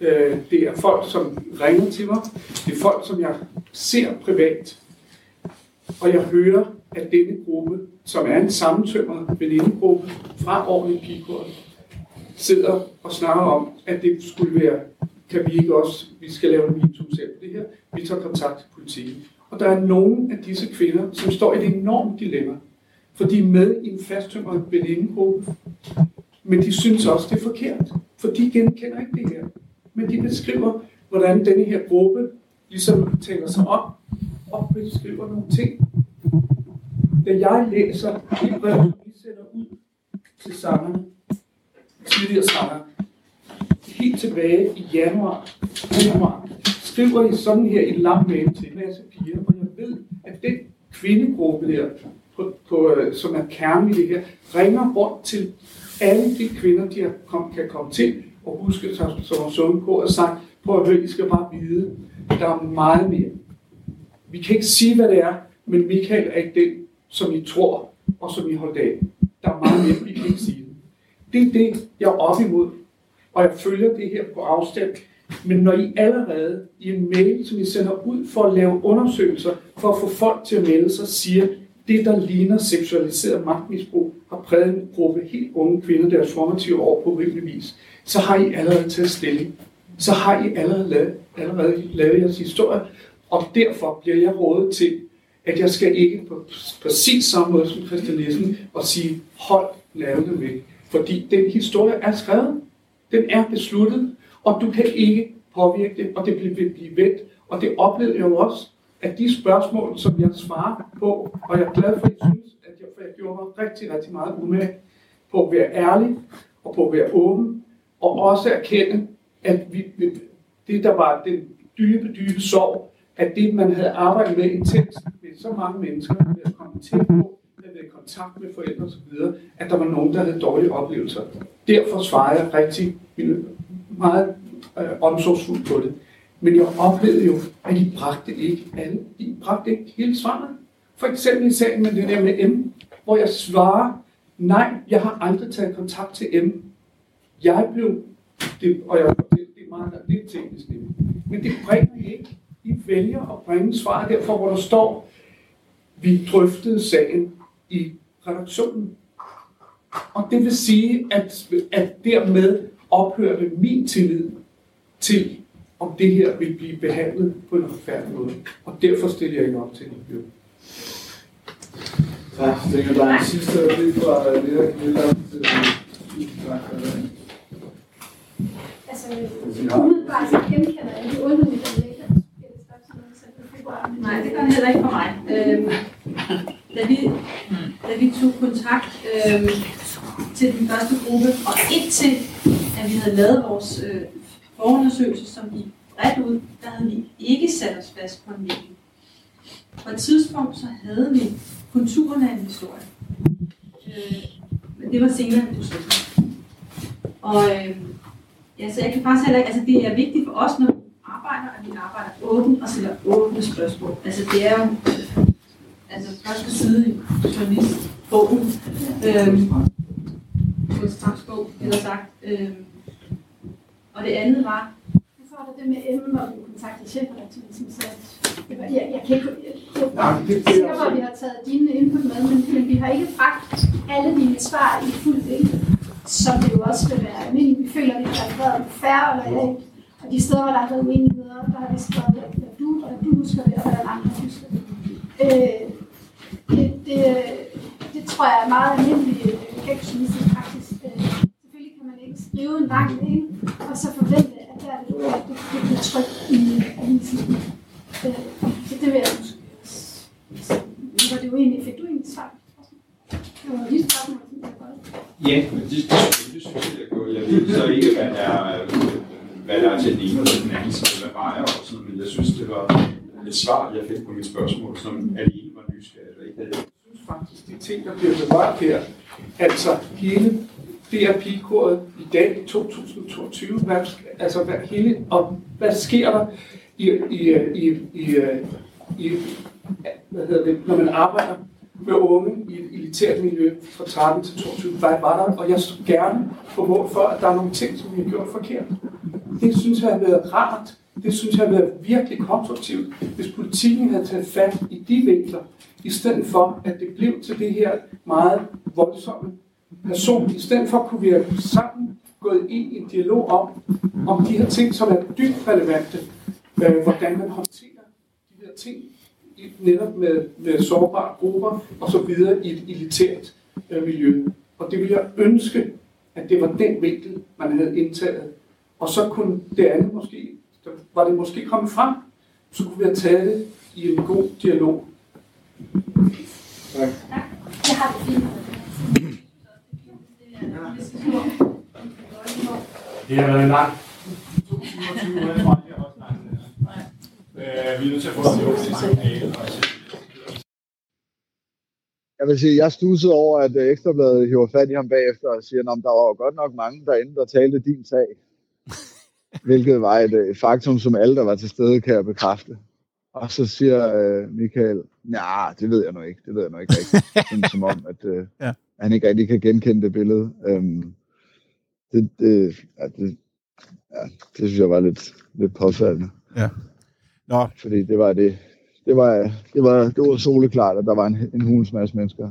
Øh, det er folk, som ringer til mig. Det er folk, som jeg ser privat. Og jeg hører, at denne gruppe, som er en sammentømret venindegruppe fra året i sidder og snakker om, at det skulle være, kan vi ikke også, vi skal lave en MeToo selv det her, vi tager kontakt til politiet. Og der er nogle af disse kvinder, som står i et enormt dilemma, for de er med i en fasttømret venindegruppe, men de synes også, det er forkert, for de genkender ikke det her. Men de beskriver, hvordan denne her gruppe ligesom taler sig op og beskriver nogle ting. Da jeg læser de brev, vi sender ud til sangerne, tidligere sanger, helt tilbage i januar, januar skriver I sådan her i lang mail til en masse piger, og jeg ved, at den kvindegruppe der, på, på, øh, som er kernen i det her, ringer rundt til alle de kvinder, de kom, kan komme til, og huske, som som har sunget på og sagt, prøv at høre, I skal bare vide, der er meget mere. Vi kan ikke sige, hvad det er, men Michael er ikke den, som I tror, og som I holdt af. Der er meget mere, vi kan ikke sige det. Det er det, jeg er op imod, og jeg følger det her på afstand. Men når I allerede i en mail, som I sender ud for at lave undersøgelser, for at få folk til at melde sig, siger, det der ligner seksualiseret magtmisbrug, har præget en gruppe helt unge kvinder deres formative år på rimelig vis, så har I allerede taget stilling. Så har I allerede lavet, allerede lavet jeres historie, og derfor bliver jeg rådet til, at jeg skal ikke på præcis samme måde som Christian Nielsen og sige, hold nervene væk. Fordi den historie er skrevet. Den er besluttet, og du kan ikke påvirke det, og det vil blive vendt. Og det oplevede jeg jo også, at de spørgsmål, som jeg svarer på, og jeg er glad for, at I synes, at jeg, for jeg gjorde mig rigtig, rigtig meget umage på at være ærlig og på at være åben, og også erkende, at vi, det, der var den dybe, dybe sorg, at det, man havde arbejdet med intenst med så mange mennesker, med at komme tæt på, med at være i kontakt med forældre osv., at der var nogen, der havde dårlige oplevelser. Derfor svarer jeg rigtig meget øh, omsorgsfuldt på det. Men jeg oplevede jo, at de bragte ikke alle. De bragte ikke hele svaret. For eksempel i sagen med det der med M, hvor jeg svarer, nej, jeg har aldrig taget kontakt til M. Jeg blev, det, og jeg, det, det er meget det er teknisk niveau. Men det bringer I ikke. I vælger at bringe svaret derfor, hvor der står, vi drøftede sagen i redaktionen. Og det vil sige, at, at dermed ophørte min tillid til, om det her vil blive behandlet på en retfærdig måde. Og derfor stiller jeg ikke op til interview. Tak. Tænker, der er en sidste replik fra Lea Camilla. Tak for det. Altså, umiddelbart så genkender jeg det underligt, at jeg ikke har spillet spørgsmål. Nej, det gør den heller ikke for mig. Øhm, da, vi, da vi tog kontakt øhm, til den første gruppe, og indtil at vi havde lavet vores øh, forundersøgelse, som vi bredt ud, der havde vi ikke sat os fast på en mening. På et tidspunkt så havde vi konturen af en historie. Øh, men det var senere end. Og øh, ja, så jeg kan faktisk heller ikke, altså det er vigtigt for os, når vi arbejder, at vi arbejder åbent og stiller åbne spørgsmål. Altså det er jo øh, altså første side i journalistbogen, øh, på en eller sagt. Øh, og det andet var, Så var der det med M, og vi kontaktede chefredaktøren, som sagde, at jeg, jeg kan ikke, jeg, jeg, jeg, det- jeg er sikker på, at vi har taget dine input med, men, men vi har ikke bragt alle dine svar i fuld vinkel. så det jo også vil være almindeligt. Vi føler, at det har været færre eller reelt. Og de steder, hvor der har været uenigheder, der har vi skrevet, hvad du, og du husker det, og hvordan andre husker det. Øh, det, det, det tror jeg er meget almindelig gængsjournalistisk praksis. Øh, selvfølgelig kan man ikke skrive en lang mail, og så forvente, at der er det, at det, det bliver trykt i avisen. Øh, så det vil jeg måske. Var det jo egentlig, fik du egentlig svar? Det var dit spørgsmål. Ja, men det, det, det synes jeg, jeg gjorde. Jeg ved så ikke, hvad der er, hvad der er til den ene eller den anden side, hvad vejer og sådan men jeg synes, det var et svar, jeg fik på mit spørgsmål, som alene var nysgerrig og ikke havde. Jeg synes faktisk, de ting, der bliver bevaret her, altså hele det er pigekoret i dag, 2022, hvad, altså hvad, hele, og hvad sker der i, i, i, i, i hvad hedder det, når man arbejder med unge i et elitært miljø fra 13 til 22. Hvad var der? Og jeg skulle gerne på mål for, at der er nogle ting, som vi har gjort forkert. Det synes jeg har været rart. Det synes jeg har været virkelig konstruktivt, hvis politikken havde taget fat i de vinkler, i stedet for, at det blev til det her meget voldsomme personligt, I stedet for kunne vi have sammen gået ind i en dialog om, om de her ting, som er dybt relevante. Øh, hvordan man håndterer de her ting netop med, med sårbare grupper og så videre i et elitært øh, miljø. Og det ville jeg ønske, at det var den vinkel, man havde indtaget. Og så kunne det andet måske, så var det måske kommet frem, så kunne vi have taget det i en god dialog. Tak. Jeg har det fint. Det har været en lang 22 uger herfra. Det er også langt. Øh, vi er nødt til at få det Jeg vil sige, jeg stussede over, at øh, Ekstrabladet hiver fat i ham bagefter og siger, at der var jo godt nok mange derinde, der talte din sag. Hvilket var et, øh, et faktum, som alle, der var til stede, kan jeg bekræfte. Og så siger øh, Michael, nej, det ved jeg nu ikke. Det ved jeg nu ikke rigtigt. Sådan, som om, at øh, Ja. han ikke rigtig kan genkende det billede. Øhm, det, det, ja, det, ja, det synes jeg var lidt, lidt påfaldende. Ja. Nå. Fordi det var det. Det var, det var, det var soleklart, at der var en, en hulens masse mennesker,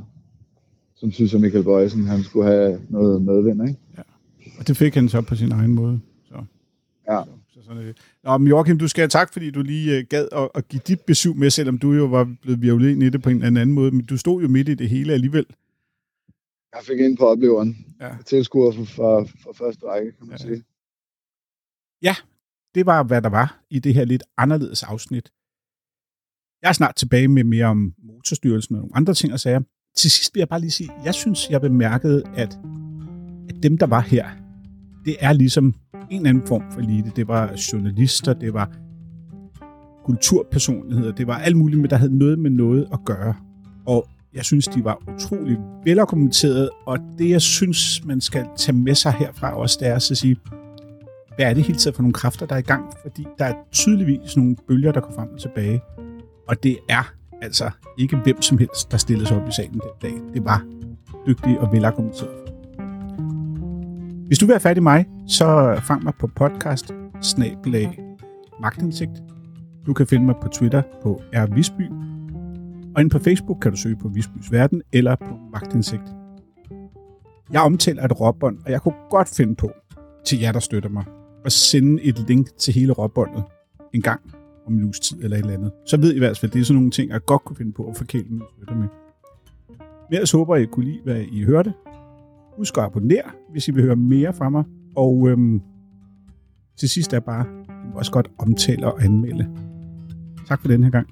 som synes, at Michael Bøjsen, han skulle have noget medvind, ikke? Og det fik han så på sin egen måde. Så. Ja. Så sådan er det. Nå, men Joachim, du skal have tak, fordi du lige øh, gad at, at give dit besøg med, selvom du jo var blevet virvlet ind i det på en anden måde. Men du stod jo midt i det hele alligevel. Jeg fik ind på opleveren. Ja. Tilskuer fra, fra, første række, kan man ja. sige. Ja, det var, hvad der var i det her lidt anderledes afsnit. Jeg er snart tilbage med mere om motorstyrelsen og nogle andre ting og sager. Til sidst vil jeg bare lige sige, jeg synes, jeg bemærkede, at, at dem, der var her, det er ligesom en eller anden form for elite. Det var journalister, det var kulturpersonligheder, det var alt muligt, men der havde noget med noget at gøre. Og jeg synes, de var utrolig velargumenteret, og det, jeg synes, man skal tage med sig herfra også, det er at så sige, hvad er det hele tiden for nogle kræfter, der er i gang? Fordi der er tydeligvis nogle bølger, der går frem og tilbage. Og det er altså ikke hvem som helst, der stillede sig op i salen den dag. Det var dygtige og velargumenterede. Hvis du vil have fat i mig, så fang mig på podcast snablag magtindsigt. Du kan finde mig på Twitter på R. Visby. Og inde på Facebook kan du søge på Visbys Verden eller på magtindsigt. Jeg omtaler et råbånd, og jeg kunne godt finde på, til jer, der støtter mig, at sende et link til hele råbåndet en gang om en uges tid eller et eller andet. Så ved I i hvert fald, det er sådan nogle ting, jeg godt kunne finde på at forkæle mine støtter med. Men ellers håber jeg, I kunne lide, hvad I hørte. Husk at abonnere, hvis I vil høre mere fra mig. Og øhm, til sidst er bare, også godt omtale og anmelde. Tak for den her gang.